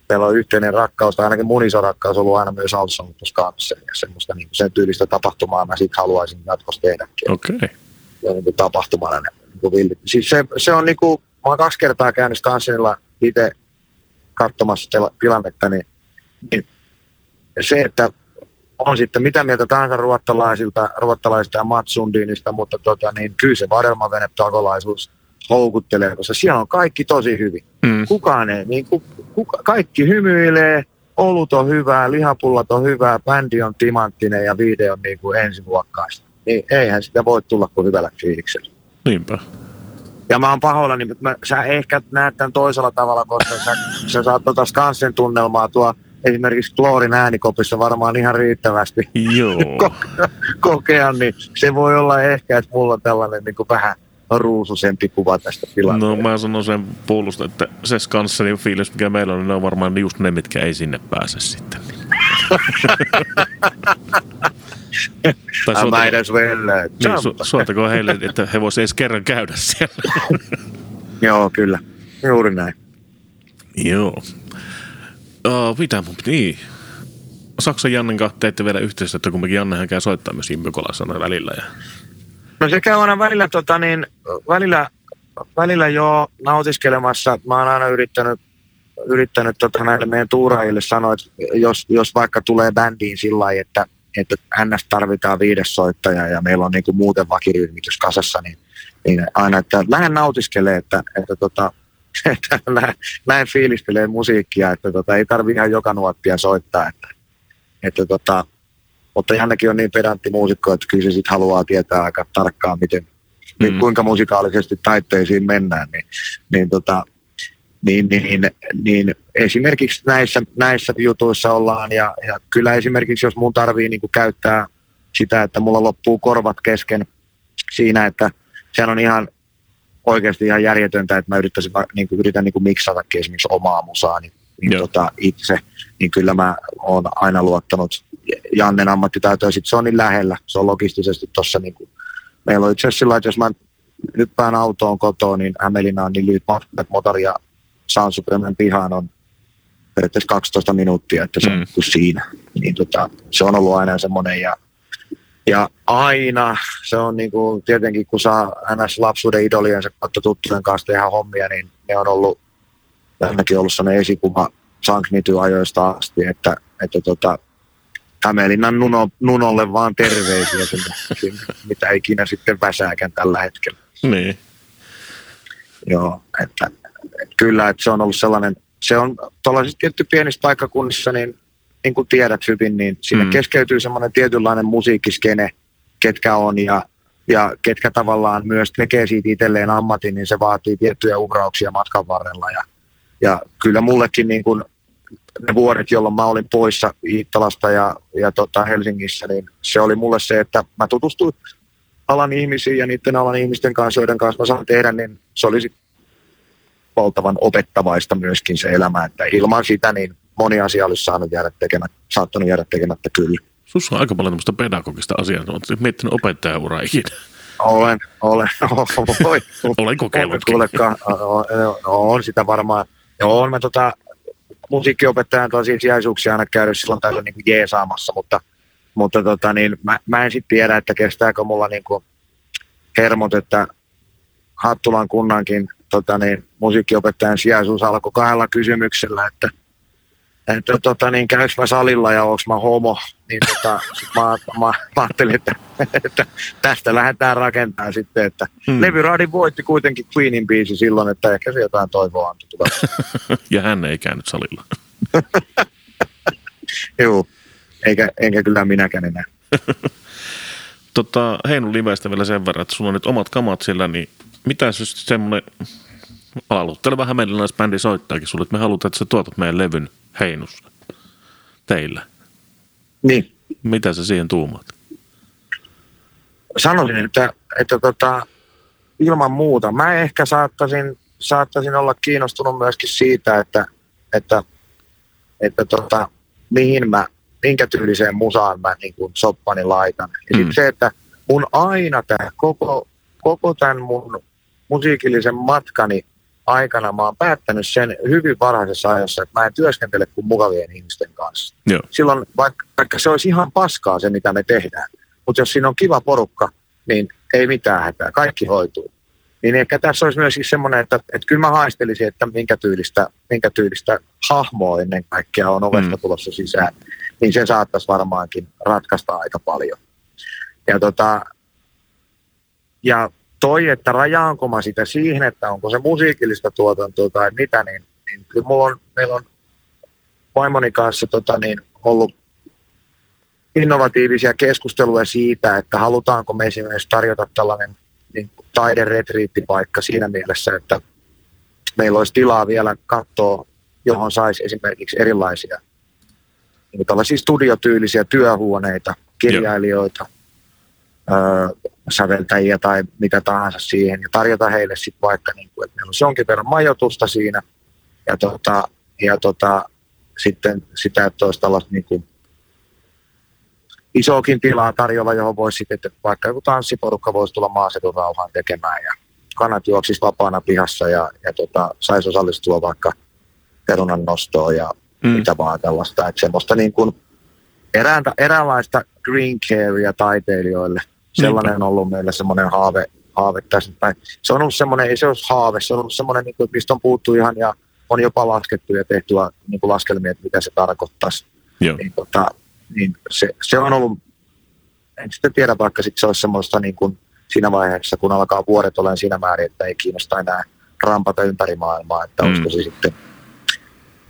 Speaker 3: meillä on yhteinen rakkaus, tai ainakin mun iso rakkaus on ollut aina myös Alsontus kanssa, ja semmoista niin sen tyylistä tapahtumaa mä sitten haluaisin jatkossa tehdäkin.
Speaker 1: Okei. Okay.
Speaker 3: Ja niin kuin tapahtumana niin kuin Siis se, se on niin kuin, mä oon kaksi kertaa käynyt Skansenilla itse katsomassa tilannetta, niin, niin se, että on sitten mitä mieltä tahansa ruottalaisilta, ruottalaisista ja Matsundinista, mutta tota, niin kyllä se vadelmavene takolaisuus houkuttelee, koska siellä on kaikki tosi hyvin. Mm. Kukaan ei, niin ku, kuka, kaikki hymyilee, olut on hyvää, lihapullat on hyvää, bändi on timanttinen ja video on niin kuin ensiluokkaista. Niin eihän sitä voi tulla kuin hyvällä fiiliksellä.
Speaker 1: Niinpä.
Speaker 3: Ja mä oon pahoillani, mutta mä, sä ehkä näet tämän toisella tavalla, koska sä, sä saat tota Skansen tunnelmaa tuo esimerkiksi Kloorin äänikopissa varmaan ihan riittävästi
Speaker 1: Joo.
Speaker 3: kokea, niin se voi olla ehkä, että mulla on tällainen niin kuin vähän ruususempi kuva tästä tilanteesta.
Speaker 1: No mä sanon sen puolusta, että se Skansenin fiilis, mikä meillä on, niin ne on varmaan just ne, mitkä ei sinne pääse sitten.
Speaker 3: tai suotako, mä edes
Speaker 1: niin, su, suotako heille, että he voisivat edes kerran käydä siellä.
Speaker 3: Joo, kyllä. Juuri näin.
Speaker 1: Joo. Uh, mitä mun niin. Saksan Jannen kanssa teette vielä yhteistyötä, kun mekin Jannehän käy soittaa myös Impikolassa välillä. Ja...
Speaker 3: No se käy aina välillä, tota, niin, välillä, välillä jo nautiskelemassa. Mä oon aina yrittänyt yrittänyt tota, näille meidän tuuraajille sanoa, että jos, jos vaikka tulee bändiin sillä lailla, että, että NS tarvitaan viides soittaja ja meillä on niin muuten vakiryhmitys kasassa, niin, niin aina, että lähden nautiskelee, että, että, tota, että näin fiilistelee musiikkia, että tota, ei tarvitse ihan joka nuottia soittaa, että, että tota, mutta Jannekin on niin pedantti muusikko, että kyllä se sitten haluaa tietää aika tarkkaan, miten, mm. kuinka musikaalisesti taitteisiin mennään, niin, niin, tota, niin, niin, niin esimerkiksi näissä, näissä jutuissa ollaan ja, ja kyllä esimerkiksi jos mun tarvii niin käyttää sitä, että mulla loppuu korvat kesken siinä, että sehän on ihan oikeasti ihan järjetöntä, että mä yrittäisin, niin kuin, yritän niin kuin miksatakin esimerkiksi omaa musaa niin, niin tota, itse, niin kyllä mä oon aina luottanut Jannen ammattitaitoa, sitten se on niin lähellä, se on logistisesti tuossa niin kuin, meillä on itse asiassa sillä, että jos mä hyppään autoon kotoa, niin Hämeenlinna on niin lyhyt matka, motori ja Sansupremen pihaan on periaatteessa 12 minuuttia, että se on mm. siinä. Niin tota, se on ollut aina semmoinen ja, ja aina se on niin kuin, tietenkin kun saa ns. lapsuuden idoliensa kautta tuttujen kanssa tehdä hommia, niin ne on ollut ainakin ollut sellainen esikuva Sanknity-ajoista asti, että, että tota, Hämeenlinnan Nuno, Nunolle vaan terveisiä, sinne, sinne, mitä ikinä sitten väsääkään tällä hetkellä.
Speaker 1: Niin.
Speaker 3: Joo, että, että kyllä, että se on ollut sellainen, se on tuollaisissa tietty pienissä paikkakunnissa, niin, niin kuin tiedät hyvin, niin siinä mm. keskeytyy semmoinen tietynlainen musiikkiskene, ketkä on ja, ja ketkä tavallaan myös tekee siitä itselleen ammatin, niin se vaatii tiettyjä uhrauksia matkan varrella. Ja, ja kyllä mullekin niin kuin ne vuodet, jolloin mä olin poissa Iittalasta ja, ja tota Helsingissä, niin se oli mulle se, että mä tutustuin alan ihmisiin ja niiden alan ihmisten kanssa, joiden kanssa mä saan tehdä, niin se olisi valtavan opettavaista myöskin se elämä, että ilman sitä niin moni asia olisi saanut jäädä tekemättä, saattanut jäädä tekemättä kyllä.
Speaker 1: Sussa on aika paljon tämmöistä pedagogista asiaa, oletko miettinyt opettajaura ikinä?
Speaker 3: Olen, olen,
Speaker 1: olen, olen kokeillutkin.
Speaker 3: on sitä varmaan. Joo, mä tota, musiikkiopettajan tällaisia sijaisuuksia aina käynyt silloin tällöin niin kuin jeesaamassa, mutta, mutta tota, niin, mä, mä en sitten tiedä, että kestääkö mulla niin kuin hermot, että Hattulan kunnankin tota, niin, musiikkiopettajan sijaisuus alkoi kahdella kysymyksellä, että että tota, niin käykö mä salilla ja onko mä homo, niin tota, sit mä, mä, mä, ajattelin, että, että, tästä lähdetään rakentamaan sitten, että hmm. Levyraadin voitti kuitenkin Queenin biisi silloin, että ehkä se jotain toivoa antoi
Speaker 1: ja hän ei käynyt salilla.
Speaker 3: Joo, eikä, enkä kyllä minäkään enää.
Speaker 1: tota, Heinu Livestä vielä sen verran, että sulla on nyt omat kamat siellä, niin mitä se semmoinen aloitteleva hämeenlinnalaisbändi soittaakin sulle, että me halutaan, että sä tuotat meidän levyn Heinussa teillä.
Speaker 3: Niin.
Speaker 1: Mitä sä siihen tuumaat?
Speaker 3: Sanoisin, että, että tota, ilman muuta. Mä ehkä saattaisin, saattaisin olla kiinnostunut myöskin siitä, että, että, että tota, mihin mä, minkä tyyliseen musaan mä niin kuin soppani laitan. Eli mm. se, että mun aina tämä koko, koko tämän mun musiikillisen matkani aikana mä oon päättänyt sen hyvin varhaisessa ajassa, että mä en työskentele kuin mukavien ihmisten kanssa.
Speaker 1: Joo.
Speaker 3: Silloin, vaikka, vaikka se olisi ihan paskaa se, mitä me tehdään, mutta jos siinä on kiva porukka, niin ei mitään hätää, kaikki hoituu. Niin ehkä tässä olisi myös semmoinen, että, että kyllä mä haistelisin, että minkä tyylistä, minkä tyylistä hahmoa ennen kaikkea on ovesta mm. tulossa sisään, niin se saattaisi varmaankin ratkaista aika paljon. Ja, tota, ja toi, että rajaanko mä sitä siihen, että onko se musiikillista tuotantoa tai mitä, niin, niin kyllä mulla on, meillä on vaimoni kanssa tota, niin, ollut innovatiivisia keskusteluja siitä, että halutaanko me esimerkiksi tarjota tällainen niin taideretriittipaikka siinä mielessä, että meillä olisi tilaa vielä katsoa, johon saisi esimerkiksi erilaisia niin tällaisia studiotyylisiä työhuoneita, kirjailijoita, öö, säveltäjiä tai mitä tahansa siihen ja tarjota heille sitten vaikka, niin kuin, että meillä olisi jonkin verran majoitusta siinä ja, tota, ja tota, sitten sitä, että olisi tällaista niin kuin, isokin tilaa tarjolla, johon voisi sitten, että vaikka joku tanssiporukka voisi tulla maaseudun rauhaan tekemään ja kanat juoksisi vapaana pihassa ja, ja tota, saisi osallistua vaikka perunan nostoon ja mm. mitä vaan tällaista. Että semmoista niin kuin erääntä, eräänlaista green carea taiteilijoille – Sellainen on ollut meillä semmoinen haave, haave tässä päin. Se on ollut semmoinen, ei se ole haave, se on ollut semmoinen, niin kuin, mistä on puhuttu ihan ja on jopa laskettu ja tehty niin kuin laskelmia, että mitä se tarkoittaisi.
Speaker 1: Joo.
Speaker 3: Niin, tota, niin se, se, on ollut, en sitten tiedä, vaikka sit se olisi semmoista niin kuin siinä vaiheessa, kun alkaa vuodet olemaan siinä määrin, että ei kiinnosta enää rampata ympäri maailmaa, että mm. olisiko se sitten,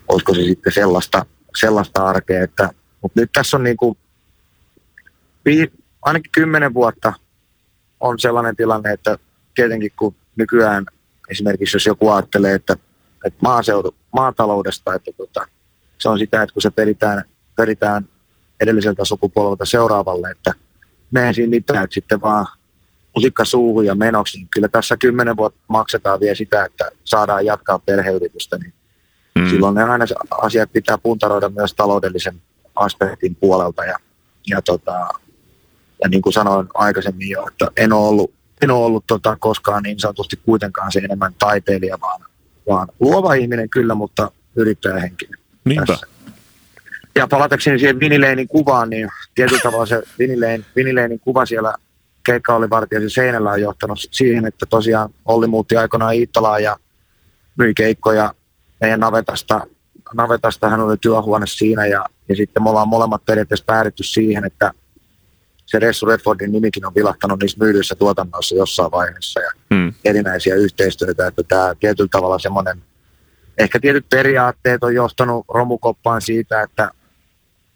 Speaker 3: olisiko se sitten sellaista, sellaista arkea, että, mutta nyt tässä on niin kuin, ainakin kymmenen vuotta on sellainen tilanne, että tietenkin kun nykyään esimerkiksi jos joku ajattelee, että, että maaseutu, maataloudesta, että tota, se on sitä, että kun se peritään, peritään edelliseltä sukupolvelta seuraavalle, että me siinä mitään, että sitten vaan musikka suuhun ja menoksi, niin kyllä tässä kymmenen vuotta maksetaan vielä sitä, että saadaan jatkaa perheyritystä, niin mm. silloin ne aina asiat pitää puntaroida myös taloudellisen aspektin puolelta ja, ja, tota, ja niin kuin sanoin aikaisemmin jo, että en ole ollut, en ole ollut tota, koskaan niin sanotusti kuitenkaan se enemmän taiteilija, vaan, vaan luova ihminen kyllä, mutta yrittäjähenkinen.
Speaker 1: Niinpä. Tässä.
Speaker 3: Ja palatakseni siihen Vinileinin kuvaan, niin tietyllä tavalla se Vinilein, Vinileinin kuva siellä keikka oli vartijaisen seinällä on johtanut siihen, että tosiaan Olli muutti aikoinaan Iittalaan ja myi keikkoja meidän navetasta. Navetasta hän oli työhuone siinä ja, ja sitten me ollaan molemmat periaatteessa päädytty siihen, että se Ressu Redfordin nimikin on vilahtanut niissä myydyissä tuotannoissa jossain vaiheessa ja mm. erinäisiä yhteistyötä, että tämä tietyllä tavalla semmoinen, ehkä tietyt periaatteet on johtanut romukoppaan siitä, että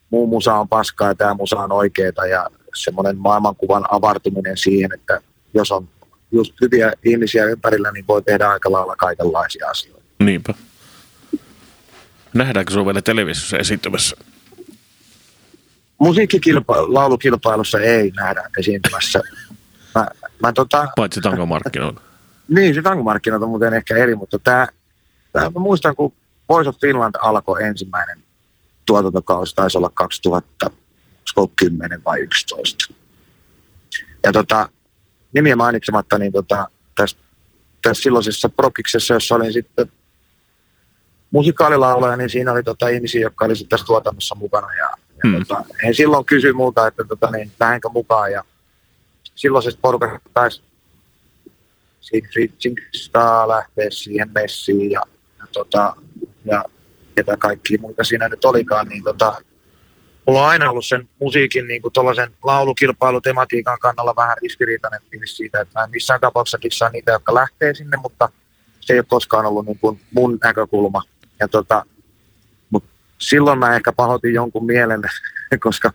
Speaker 3: muu musa on paskaa ja tämä musa on oikeeta ja semmoinen maailmankuvan avartuminen siihen, että jos on just hyviä ihmisiä ympärillä, niin voi tehdä aika lailla kaikenlaisia asioita.
Speaker 1: Niinpä. Nähdäänkö sinua vielä televisiossa esiintymässä?
Speaker 3: Musiikkikilpailu, laulukilpailussa ei nähdä esiintymässä. Mä, mä tota,
Speaker 1: Paitsi tangomarkkinoilla.
Speaker 3: niin, se tangomarkkinoilla on muuten ehkä eri, mutta tämä, tämä mä muistan, kun Voice of Finland alkoi ensimmäinen tuotantokausi, taisi olla 2000, 10 vai 11. Ja tota, nimiä mainitsematta, niin tota, tässä, tässä silloisessa prokiksessa, jossa olin sitten musikaalilaulaja, niin siinä oli tota ihmisiä, jotka oli tässä tuotannossa mukana. Ja, hmm. tota, he silloin kysyi multa, että tota, niin, lähdenkö mukaan. Ja silloisesta porukasta taisi Siegfried Zingstaa lähteä siihen messiin ja, ja, tota, ja ketä kaikki muita siinä nyt olikaan, niin tota, mulla on aina ollut sen musiikin niin kuin laulukilpailutematiikan kannalla vähän ristiriitainen fiilis siitä, että mä en missään tapauksessa kissaa niitä, jotka lähtee sinne, mutta se ei ole koskaan ollut niin kuin mun näkökulma. Ja tota, silloin mä ehkä pahoitin jonkun mielen, koska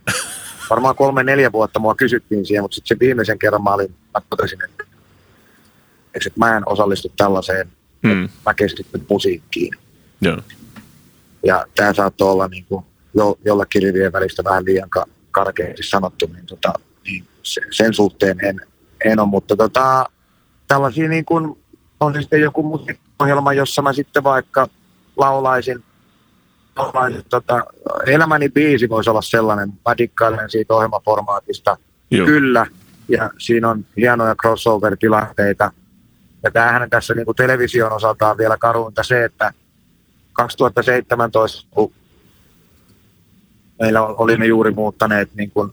Speaker 3: varmaan kolme-neljä vuotta mua kysyttiin siihen, mutta sitten se viimeisen kerran mä, olin, mä totesin, että, että mä en osallistu tällaiseen, hmm. mä keskityn musiikkiin.
Speaker 1: Joo.
Speaker 3: Ja tämä saattoi olla niin kuin jo, jollakin rivien välistä vähän liian ka- karkeasti sanottu, niin, tota, niin se, sen suhteen en, en ole, mutta tota, tällaisia niin kuin, on sitten joku musiikkiohjelma, jossa mä sitten vaikka laulaisin tota, elämäni biisi voisi olla sellainen, mä dikkailen siitä ohjelmaformaatista, Joo. kyllä, ja siinä on hienoja crossover-tilanteita, ja tämähän tässä niin kuin television osalta on vielä karuinta se, että 2017, kun meillä olimme juuri muuttaneet niin kuin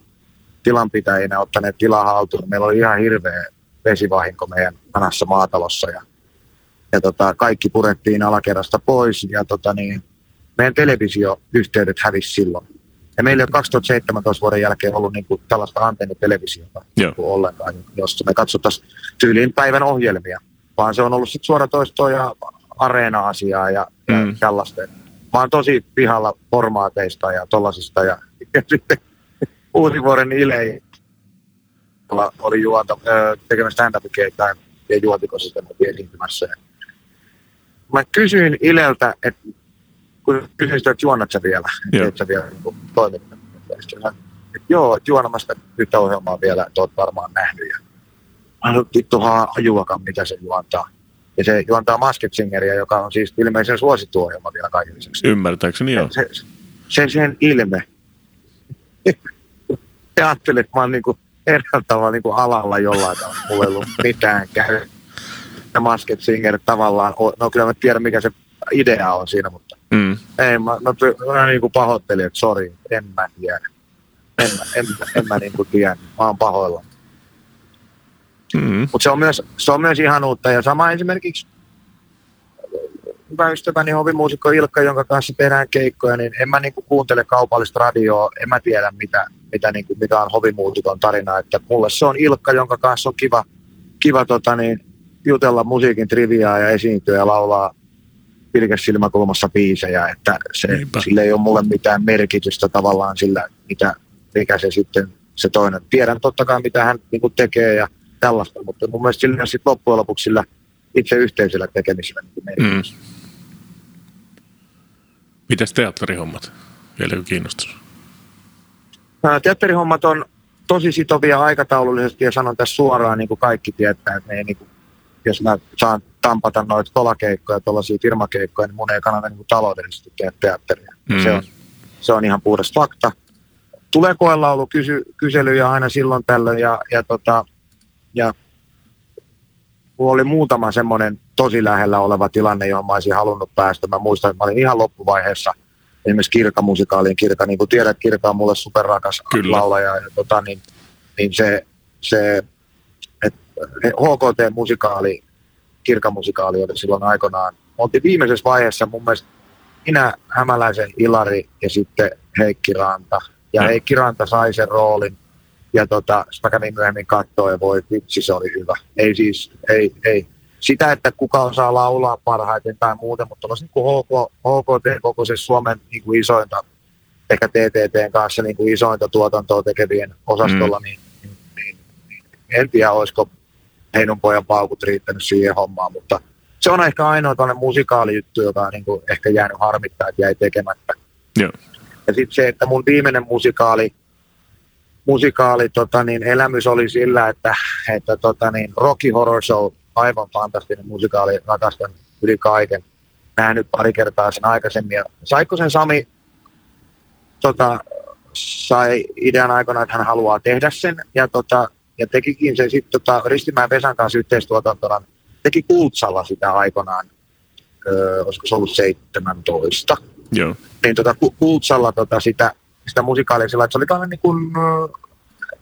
Speaker 3: tilanpitäjinä, ottaneet tilaa haltuun. Meillä oli ihan hirveä vesivahinko meidän vanhassa maatalossa ja, ja tota, kaikki purettiin alakerrasta pois ja tota, niin, meidän televisioyhteydet hävisi silloin. Ja meillä ei ole 2017 vuoden jälkeen ollut niin kuin tällaista antennitelevisiota niin ollenkaan, jossa me katsottaisiin tyyliin päivän ohjelmia, vaan se on ollut sitten suoratoistoa ja areena-asiaa ja, mm. ja tällaista mä oon tosi pihalla formaateista ja tollasista. Ja, ja sitten Uusivuoren Ile oli juonta, tekemässä stand up ja juontiko se esiintymässä. Mä kysyin Ileltä, että kun kysyin että juonnat sä vielä, että sä vielä niin toimit. Että joo, että juonamasta yhtä ohjelmaa vielä, että oot varmaan nähnyt. Ja mä sanoin, vittuhan ajuakaan, mitä se juontaa. Ja se juontaa Masked Singeria, joka on siis ilmeisen suosittu ohjelma vielä kaiken lisäksi.
Speaker 1: Ymmärtääkseni joo.
Speaker 3: Se, se, sen ilme. Ja ajattelin, että mä oon niin eräällä tavalla niin alalla jollain tavalla. Mulla ei ollut mitään käy. Ja Masked Singer tavallaan, no kyllä mä tiedän mikä se idea on siinä, mutta mm. ei, mä, mä, mä, mä niin kuin pahoittelin, että sori, en mä tiedä. En, en, en, en mä niin kuin tiedä, mä oon pahoilla. Mm-hmm. Mutta se, on myös, se on myös ihan uutta. Ja sama esimerkiksi hyvä ystäväni hovimuusikko Ilkka, jonka kanssa tehdään keikkoja, niin en mä niinku kuuntele kaupallista radioa, en mä tiedä mitä, mitä niinku, mikä on hovimuusikon tarina, että mulle se on Ilkka, jonka kanssa on kiva, kiva tota niin, jutella musiikin triviaa ja esiintyä ja laulaa pilkäs silmäkulmassa biisejä, että se, sille ei ole mulle mitään merkitystä tavallaan sillä, mitä, mikä se sitten se toinen. Tiedän totta kai, mitä hän niin kuin tekee ja tällaista, mutta mun mielestä sillä sitten loppujen lopuksi sillä itse yhteisöllä tekemisellä niin mm.
Speaker 1: Mitäs teatterihommat? Vieläkö kiinnostus?
Speaker 3: Teatterihommat on tosi sitovia aikataulullisesti ja sanon tässä suoraan, niin kuin kaikki tietää, että ei, niin kuin, jos mä saan tampata noita kolakeikkoja, tuollaisia firmakeikkoja, niin mun ei kannata niin taloudellisesti tehdä teatteria. Mm. Se, on, se on ihan puhdas fakta. Tulee koelaulu kysy, kyselyjä aina silloin tällöin ja, ja, tota, ja mulla oli muutama semmoinen tosi lähellä oleva tilanne, johon mä olisin halunnut päästä. Mä muistan, että mä olin ihan loppuvaiheessa esimerkiksi Kirka-musikaaliin. Kirka, niin kuin tiedät, Kirka on mulle superrakas Kyllä. laulaja. Ja, tota, niin, niin se, se HKT-musikaali, Kirka-musikaali oli silloin aikanaan. Me oltiin viimeisessä vaiheessa mun mielestä minä, Hämäläisen Ilari ja sitten Heikki Ranta. Ja Heikki Ranta sai sen roolin ja tota, mä kävin myöhemmin katsoa ja voi vitsi, se oli hyvä. Ei siis, ei, ei. Sitä, että kuka osaa laulaa parhaiten tai muuten, mutta olisi niin HK, HKT koko se Suomen niin kuin isointa, ehkä TTTn kanssa niin kuin isointa tuotantoa tekevien osastolla, mm. niin, niin, niin, niin, en tiedä, olisiko Heinon pojan paukut riittänyt siihen hommaan, mutta se on ehkä ainoa tällainen musikaalijuttu, joka on niin kuin ehkä jäänyt harmittaa, että jäi tekemättä.
Speaker 1: Yeah.
Speaker 3: Ja sitten se, että mun viimeinen musikaali, musikaali tota niin, elämys oli sillä, että, että tota niin, Rocky Horror Show, aivan fantastinen musikaali, rakastan yli kaiken. Nähnyt pari kertaa sen aikaisemmin. Ja saiko sen Sami tota, sai idean aikana, että hän haluaa tehdä sen, ja, tota, ja tekikin sen sitten tota, Ristimäen Vesan kanssa yhteistuotantona, teki Kultsalla sitä aikanaan, öö, olisiko se ollut 17.
Speaker 1: Joo.
Speaker 3: Niin tota, Kultsalla tota, sitä sitä musikaalia sillä, että se oli tällainen niin kuin,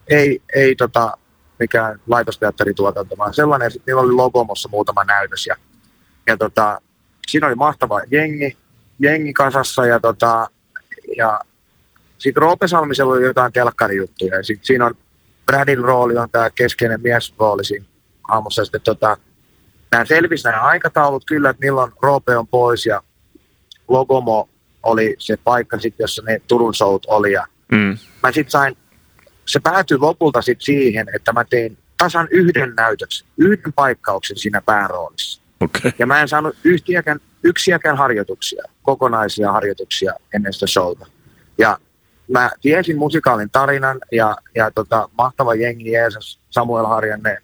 Speaker 3: ei, ei tota, mikään laitosteatterituotanto, vaan sellainen, että niillä oli Logomossa muutama näytös ja, ja tota, siinä oli mahtava jengi, jengi kasassa ja, tota, ja sitten Roope Salmisella oli jotain telkkarijuttuja ja sitten siinä on Bradin rooli on tämä keskeinen miesrooli siinä aamussa. Sitten tota, nämä selvisi nämä aikataulut kyllä, että milloin Roope on pois ja Logomo oli se paikka, sit, jossa ne Turun showt oli. Ja mm. Mä sit sain, se päätyi lopulta sit siihen, että mä tein tasan yhden näytöksen, yhden paikkauksen siinä pääroolissa.
Speaker 1: Okay.
Speaker 3: Ja mä en saanut yhtiäkään, yksiäkään harjoituksia, kokonaisia harjoituksia ennen sitä showta. Ja mä tiesin musikaalin tarinan ja, ja tota, mahtava jengi Jeesus, Samuel Harjanne,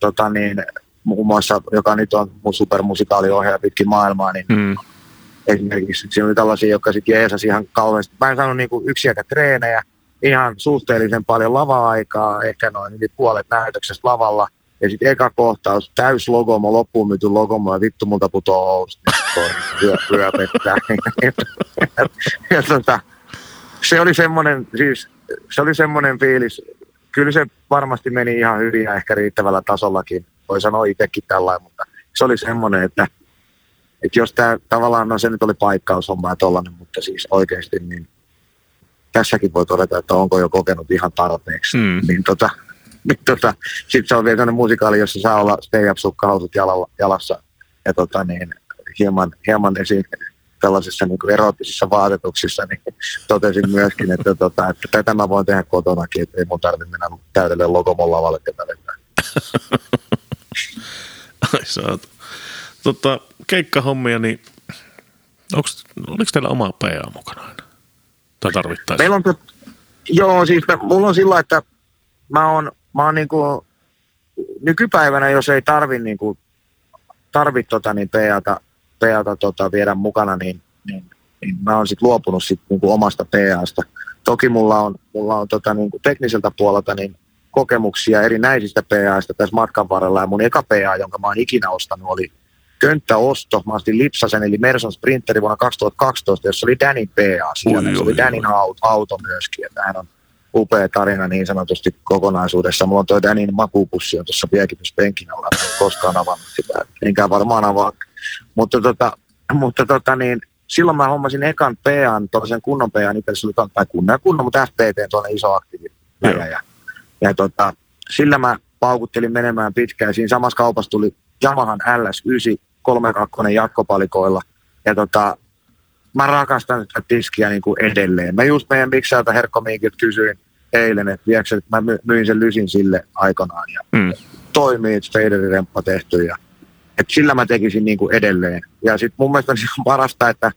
Speaker 3: tota niin, muun muassa, joka nyt on mun supermusikaaliohjaaja pitkin maailmaa, niin mm esimerkiksi. Siinä oli tällaisia, jotka sitten jeesasi ihan kauheasti. Mä en saanut niinku yksiäkään treenejä, ihan suhteellisen paljon lava-aikaa, ehkä noin yli puolet näytöksestä lavalla. Ja sitten eka kohtaus, täys logomo, loppuun myyty logomo, ja vittu multa putoo housusta, niin ryöpettää. ja tota, se oli semmoinen, siis se oli semmoinen fiilis, kyllä se varmasti meni ihan hyvin ja ehkä riittävällä tasollakin, voi sanoa itsekin tällainen, mutta se oli semmoinen, että että jos tämä tavallaan, no se nyt oli paikkaushomma ja tollainen, mutta siis oikeasti niin tässäkin voi todeta, että onko jo kokenut ihan tarpeeksi. Mm. Niin tota, niin tota, sitten se on vielä sellainen musikaali, jossa saa olla stay up sukkahousut jalalla, jalassa ja tota niin, hieman, hieman esiin tällaisissa niin kuin erottisissa vaatetuksissa, niin totesin myöskin, että, tota, että tätä mä voin tehdä kotonakin, että ei mun tarvitse mennä täydelle logomon lavalle
Speaker 1: Ai saat. Tota, keikkahommia, niin onks, oliko teillä oma PA mukana aina? Tai tarvittaisiin?
Speaker 3: Meillä on, tot, joo, siis me, mulla on sillä, että mä oon, mä oon niinku, nykypäivänä, jos ei tarvi niinku, tarvi tota, niin PAta, PAta tota, viedä mukana, niin, niin, niin mä oon sitten luopunut sit, niinku, omasta PAsta. Toki mulla on, mulla on tota, niinku, tekniseltä puolelta niin kokemuksia erinäisistä PAista tässä matkan varrella. Ja mun eka PA, jonka mä oon ikinä ostanut, oli könttäosto. Mä ostin Lipsasen eli Merson Sprinteri vuonna 2012, jossa oli Danin PA siellä. Se oli Danin auto, auto myöskin. Että hän on upea tarina niin sanotusti kokonaisuudessa. Mulla on toi Danin makupussi on tuossa piekityspenkin alla. En koskaan avannut sitä. Enkä varmaan avaa Mutta, tota, mutta tota, niin, silloin mä hommasin ekan PAn, tuollaisen kunnon PAn, itse se oli tai kunnon ja kunnon, mutta FPT, tuonne iso aktiivi. Ja, ja tota, sillä mä paukuttelin menemään pitkään. Siinä samassa kaupassa tuli Yamahan LS9 32 jatkopalikoilla. Ja tota, mä rakastan sitä tiskiä niin kuin edelleen. Mä just meidän miksäältä Herkko Miikiltä kysyin eilen, että viekö, että mä myin sen lysin sille aikanaan. Ja mm. toimii, että Faderin remppa tehty. Ja, että sillä mä tekisin niin kuin edelleen. Ja sitten mun mielestä on parasta, että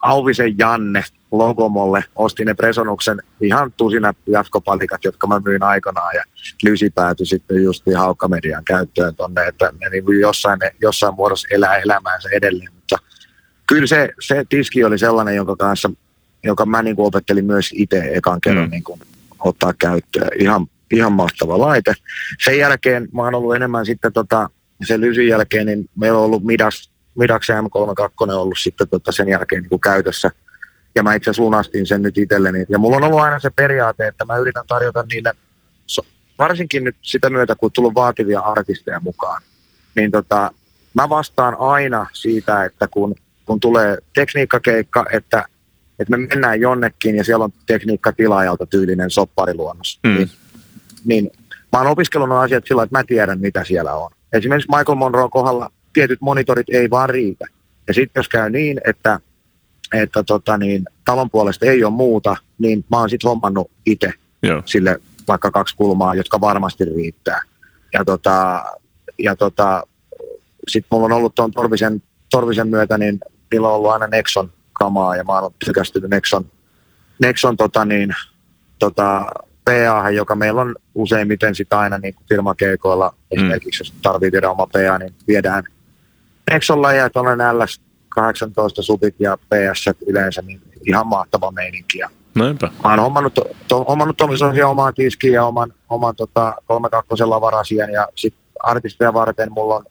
Speaker 3: Auvisen Janne Logomolle osti ne Presonuksen ihan tusina jatkopalikat, jotka mä myin aikanaan ja Lysi päätyi sitten just Haukkamedian käyttöön tonne, että ne niin jossain, jossain muodossa elää elämäänsä edelleen, mutta kyllä se, se tiski oli sellainen, jonka kanssa, joka mä niin kuin opettelin myös itse ekan kerran mm. niin kuin ottaa käyttöön. Ihan, ihan mahtava laite. Sen jälkeen mä oon ollut enemmän sitten tota, sen Lysin jälkeen, niin meillä on ollut Midas Midax M32 ollut sitten tota sen jälkeen niin kuin käytössä. Ja mä itse asiassa lunastin sen nyt itselleni. Ja mulla on ollut aina se periaate, että mä yritän tarjota niille, varsinkin nyt sitä myötä, kun tullut vaativia artisteja mukaan, niin tota, mä vastaan aina siitä, että kun, kun tulee tekniikkakeikka, että, että me mennään jonnekin ja siellä on tekniikka tilaajalta tyylinen soppariluonnos, mm. niin, niin mä oon opiskellut asiat sillä että mä tiedän, mitä siellä on. Esimerkiksi Michael Monroe kohdalla tietyt monitorit ei vaan riitä. Ja sitten jos käy niin, että, että tota niin, talon puolesta ei ole muuta, niin mä oon sitten hommannut itse sille vaikka kaksi kulmaa, jotka varmasti riittää. Ja, tota, ja tota, sitten mulla on ollut tuon Torvisen, Torvisen myötä, niin niillä on ollut aina Nexon kamaa ja mä oon tykästynyt Nexon, Nexon tota niin, tota, PA, joka meillä on useimmiten sitä aina niin kuin firmakeikoilla, mm. esimerkiksi jos tarvitsee viedä oma PA, niin viedään Nexolla ja tuollainen LS18 subit ja PS yleensä, niin ihan mahtava meininki. Ja
Speaker 1: Näinpä.
Speaker 3: Mä oon hommannut, to, hommannut omaan tiskiin ja oman, oman tota, 32 varasien ja sitten artisteja varten mulla on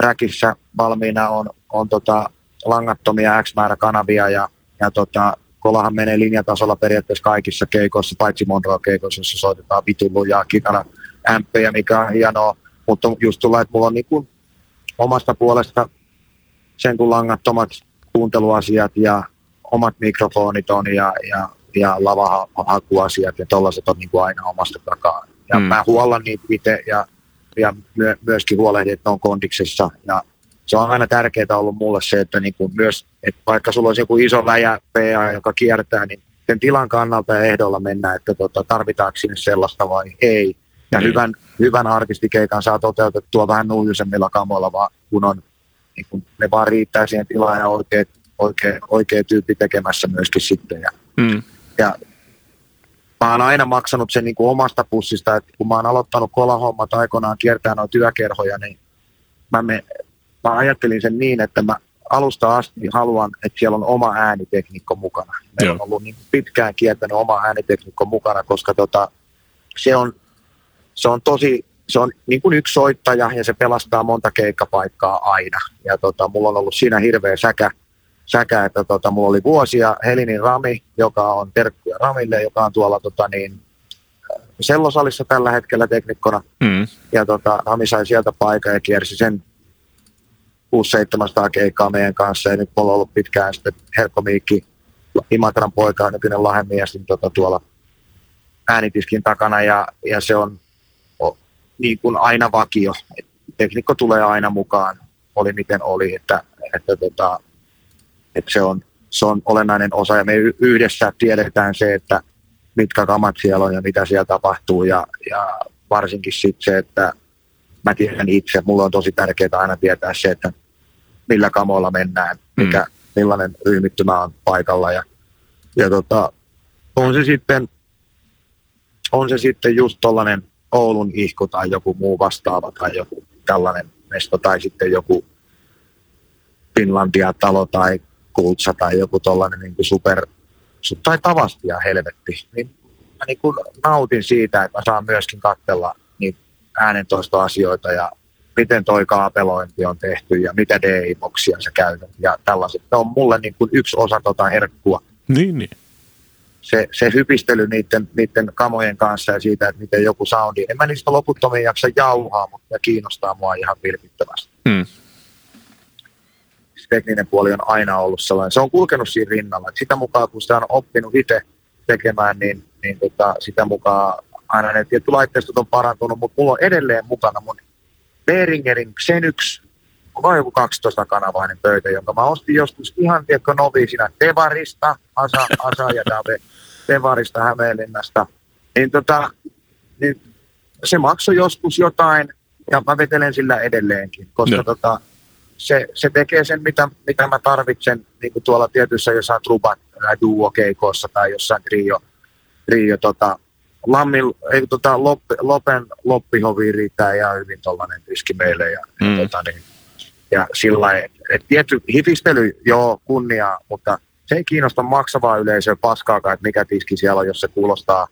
Speaker 3: räkissä valmiina on, on tota, langattomia X määrä kanavia ja, ja tota, kolahan menee linjatasolla periaatteessa kaikissa keikoissa, paitsi Monroe-keikoissa, jossa soitetaan vitulluja, kitara, ämppejä, mikä on hienoa. Mutta just tulee, että mulla on niin kuin omasta puolesta sen kun langattomat kuunteluasiat ja omat mikrofonit on ja, ja, ja lavahakuasiat ja tollaiset on niin kuin aina omasta takaa. Ja mm. mä huollan niitä itse ja, ja myö, myöskin huolehdin, että ne on kondiksessa. Ja se on aina tärkeää ollut mulle se, että niin kuin myös, että vaikka sulla olisi joku iso läjä PA, joka kiertää, niin sen tilan kannalta ja ehdolla mennä, että tota, tarvitaanko sinne sellaista vai ei. Ja niin. hyvän, hyvän artistikeikan saa toteutettua vähän nuijusemmilla kamoilla, vaan kun on, niin kun ne vaan riittää siihen tilaan ja oikea, oikea, oikea tyyppi tekemässä myöskin sitten. Ja, mm. ja mä oon aina maksanut sen niin kuin omasta pussista, että kun mä oon aloittanut kolahommat aikoinaan kiertää noita työkerhoja, niin mä, me, mä ajattelin sen niin, että mä alusta asti haluan, että siellä on oma äänitekniikko mukana. Meillä on ollut niin pitkään kiertänyt oma äänitekniikko mukana, koska tota, se on se on tosi, se on niin kuin yksi soittaja ja se pelastaa monta keikkapaikkaa aina. Ja tota, mulla on ollut siinä hirveä säkä, säkä että tota, mulla oli vuosia Helinin Rami, joka on terkkuja Ramille, joka on tuolla tota, niin, sellosalissa tällä hetkellä teknikkona. Mm. Ja tota, Rami sai sieltä paikan ja kiersi sen 600-700 keikkaa meidän kanssa. Ja nyt mulla on ollut pitkään sitten Herkko Miikki, Imatran poika, nykyinen lahemies, niin tota, tuolla äänitiskin takana. Ja, ja se on niin kuin aina vakio. Et teknikko tulee aina mukaan, oli miten oli, että, että, tota, että se, on, se on olennainen osa ja me yhdessä tiedetään se, että mitkä kamat siellä on ja mitä siellä tapahtuu ja, ja varsinkin sitten se, että mä tiedän itse, mulla on tosi tärkeää aina tietää se, että millä kamoilla mennään, mikä, mm. millainen ryhmittymä on paikalla ja, ja tota, on se sitten on se sitten just tollainen Oulun ihku tai joku muu vastaava tai joku tällainen mesto tai sitten joku Finlandia-talo tai Kultsa tai joku tollainen niin kuin super, tai tavastia helvetti, niin mä niin kuin nautin siitä, että mä saan myöskin katsella niitä äänentoistoasioita ja miten toi kaapelointi on tehty ja mitä DI-boksia sä käytät ja tällaiset. Se on mulle niin kuin yksi osa tota herkkua.
Speaker 1: Niin, niin
Speaker 3: se, se hypistely niiden, niiden kamojen kanssa ja siitä, että miten joku soundi. En mä niistä loputtomiin jaksa jauhaa, mutta ne kiinnostaa mua ihan vilpittömästi. Hmm. tekninen puoli on aina ollut sellainen. Se on kulkenut siinä rinnalla. Et sitä mukaan, kun sitä on oppinut itse tekemään, niin, niin tota, sitä mukaan aina ne tietty laitteistot on parantunut, mutta mulla on edelleen mukana mun Behringerin Xenix, on joku 12-kanavainen pöytä, jonka mä ostin joskus ihan, tiedätkö, noviisina Tevarista, Asa, Asa ja Dave, Tevarista Hämeenlinnasta. Niin, tota, niin se maksoi joskus jotain, ja mä vetelen sillä edelleenkin, koska no. tota, se, se tekee sen, mitä, mitä mä tarvitsen niin kuin tuolla tietyissä jossain trubat duo-keikoissa tai jossain trio, trio tota, Lammin, ei, tota, Lop, Lopen loppihovi riittää ihan hyvin tuollainen diski meille. Ja, mm. tota, niin, ja sillä että tietty hifistely, joo, kunniaa, mutta se ei kiinnosta maksavaa yleisöä paskaakaan, että mikä tiski siellä on, jos se kuulostaa,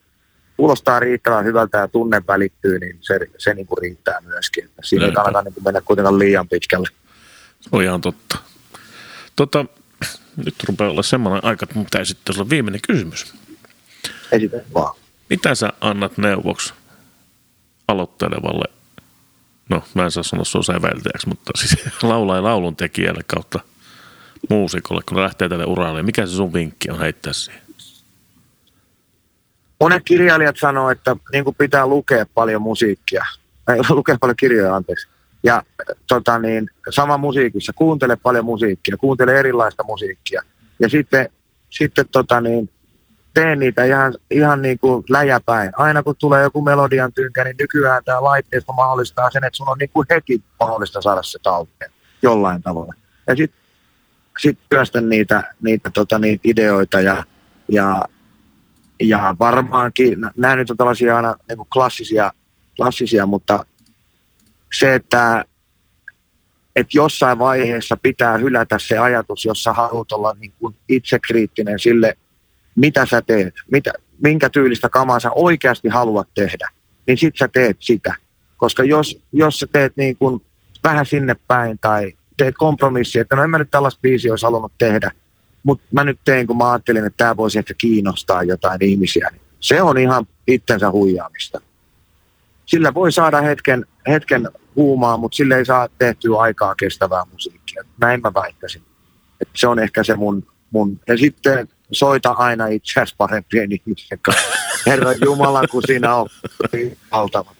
Speaker 3: kuulostaa riittävän hyvältä ja tunne välittyy, niin se, se niin kuin riittää myöskin. Siinä ei kannata niin kuin mennä kuitenkaan liian pitkälle.
Speaker 1: On ihan totta. Tota, nyt rupeaa olla semmoinen aika, että pitää sitten olla viimeinen kysymys.
Speaker 3: Esitä vaan.
Speaker 1: Mitä sä annat neuvoksi aloittelevalle, no mä en saa sanoa se on säveltäjäksi, mutta siis laulaa ja laulun tekijälle kautta muusikolle, kun lähtee tälle uralle. Mikä se sun vinkki on heittää siihen?
Speaker 3: Monet kirjailijat sanoo, että niin kuin pitää lukea paljon musiikkia. Ei, lukea paljon kirjoja, anteeksi. Ja tota niin, sama musiikissa, kuuntele paljon musiikkia, kuuntele erilaista musiikkia. Ja sitten, sitten tota niin, tee niitä ihan, ihan niin kuin läjäpäin. Aina kun tulee joku melodian tynkä, niin nykyään tämä laitteisto mahdollistaa sen, että sun on niin kuin heti mahdollista saada se talteen jollain tavalla. Ja sitten sit työstä niitä, niitä, tota, niitä ideoita ja, ja, ja varmaankin, nämä nyt on tällaisia aina niin kuin klassisia, klassisia, mutta se, että, että jossain vaiheessa pitää hylätä se ajatus, jossa haluat olla niin kuin itsekriittinen sille, mitä sä teet, mitä, minkä tyylistä kamaa sä oikeasti haluat tehdä, niin sit sä teet sitä. Koska jos, jos sä teet niin kuin vähän sinne päin tai teet kompromissi, että no en mä nyt tällaista biisiä olisi halunnut tehdä, mutta mä nyt tein, kun mä ajattelin, että tämä voisi ehkä kiinnostaa jotain ihmisiä, niin se on ihan itsensä huijaamista. Sillä voi saada hetken, hetken huumaa, mutta sille ei saa tehtyä aikaa kestävää musiikkia. Näin mä väittäisin. että se on ehkä se mun, mun. Ja sitten soita aina itse asiassa parempien ihmisten kanssa. Herra Jumala, kun siinä on valtava.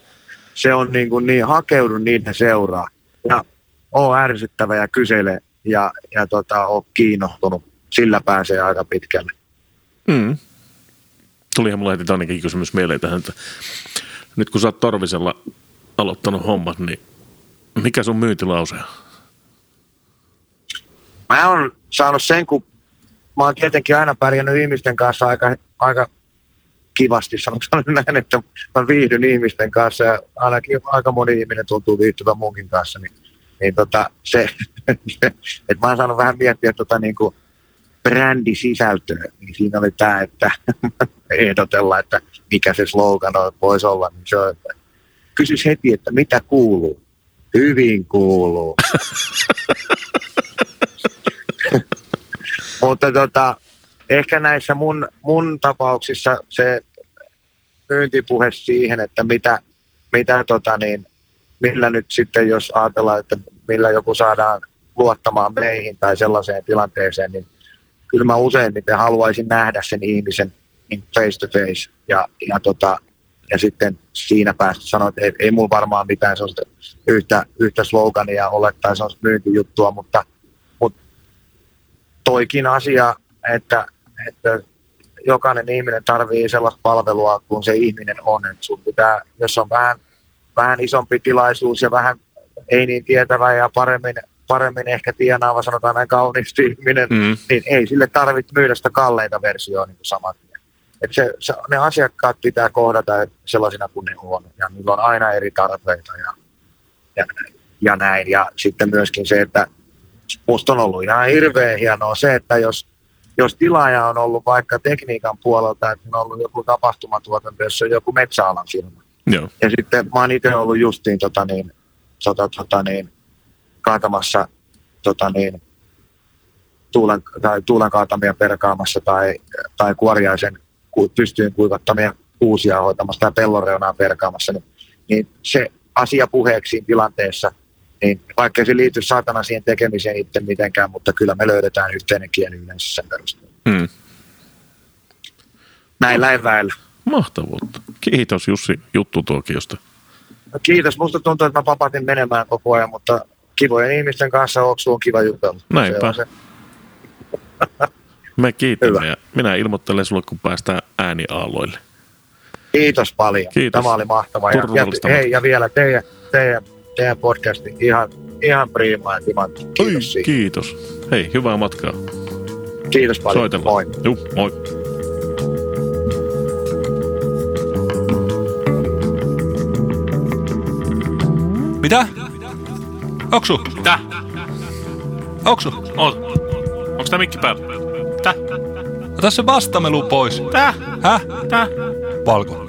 Speaker 3: Se on niin, kuin niin hakeudu niiden seuraa. Ja oo ärsyttävä ja kysele ja, ja tota, oo kiinnostunut. Sillä pääsee aika pitkälle.
Speaker 1: Mm. Tulihan mulle heti toinenkin kysymys mieleen tähän, että nyt kun sä oot Torvisella aloittanut hommat, niin mikä sun myyntilause on?
Speaker 3: Mä oon saanut sen, kun mä oon tietenkin aina pärjännyt ihmisten kanssa aika, aika kivasti, sanonko näin, että mä viihdyn ihmisten kanssa ja ainakin aika moni ihminen tuntuu viihtyvän munkin kanssa, niin, niin tota, se, että mä oon saanut vähän miettiä tota niin kuin brändisisältöä, niin siinä oli tämä, että ehdotella, että mikä se slogan voisi olla, niin se on, kysys heti, että mitä kuuluu. Hyvin kuuluu. Mutta tota, ehkä näissä mun, mun tapauksissa se myyntipuhe siihen, että mitä, mitä tota niin, millä nyt sitten, jos ajatellaan, että millä joku saadaan luottamaan meihin tai sellaiseen tilanteeseen, niin kyllä mä useimmiten haluaisin nähdä sen ihmisen niin face to face ja, ja, tota, ja sitten siinä päästä sanoa, että ei, ei mulla varmaan mitään sellaista yhtä, yhtä slogania ole tai sellaista myyntijuttua, mutta toikin asia, että, että jokainen ihminen tarvii sellaista palvelua, kun se ihminen on. Että sun pitää, jos on vähän, vähän isompi tilaisuus ja vähän ei niin tietävä ja paremmin, paremmin ehkä tienaava, sanotaan näin kauniisti ihminen, mm. niin ei sille tarvitse myydä sitä kalleita versioa niin samat. Että se, se, ne asiakkaat pitää kohdata sellaisina kuin ne on, ja niillä on aina eri tarpeita ja, ja, ja näin. Ja sitten myöskin se, että musta on ollut ihan hirveän hienoa se, että jos, jos tilaaja on ollut vaikka tekniikan puolelta, että on ollut joku tapahtumatuotanto, jossa on joku metsäalan firma. Joo. Ja sitten mä oon itse ollut justiin tota niin, tota, tota niin, kaatamassa tota niin, tuulen, tai tuulen kaatamia perkaamassa tai, tai kuoriaisen pystyyn kuivattamia kuusia hoitamassa tai pellonreunaa perkaamassa, niin, niin se asia puheeksi tilanteessa – niin vaikka se liity saatana siihen tekemiseen itse mitenkään, mutta kyllä me löydetään yhteinen kieli yleensä sen perusteella.
Speaker 1: Hmm.
Speaker 3: Näillä eväillä.
Speaker 1: Mahtavuutta. Kiitos Jussi juttutuokiosta.
Speaker 3: No kiitos, musta tuntuu, että mä papatin menemään koko ajan, mutta kivojen ihmisten kanssa Oksu on kiva jutella.
Speaker 1: Näinpä.
Speaker 3: Se se.
Speaker 1: Me kiitämme
Speaker 3: Hyvä.
Speaker 1: ja minä ilmoittelen sulle, kun päästään ääniaalloille.
Speaker 3: Kiitos paljon.
Speaker 1: Kiitos.
Speaker 3: Tämä oli mahtavaa. Ja, ja, hei, ja vielä teidän, teidän, teidän podcasti ihan, ihan priimaa ja timantti. Kiitos siitä.
Speaker 1: Kiitos. Hei, hyvää matkaa.
Speaker 3: Kiitos paljon.
Speaker 1: Soitellaan.
Speaker 3: Moi.
Speaker 1: Juu, moi.
Speaker 2: Mitä? Oksu?
Speaker 1: Tää?
Speaker 2: Oksu?
Speaker 1: Oot. Onks tää mikki päällä? Tää?
Speaker 2: Ota se vastamelu pois.
Speaker 1: Tää?
Speaker 2: Häh?
Speaker 1: Tää?
Speaker 2: Valko.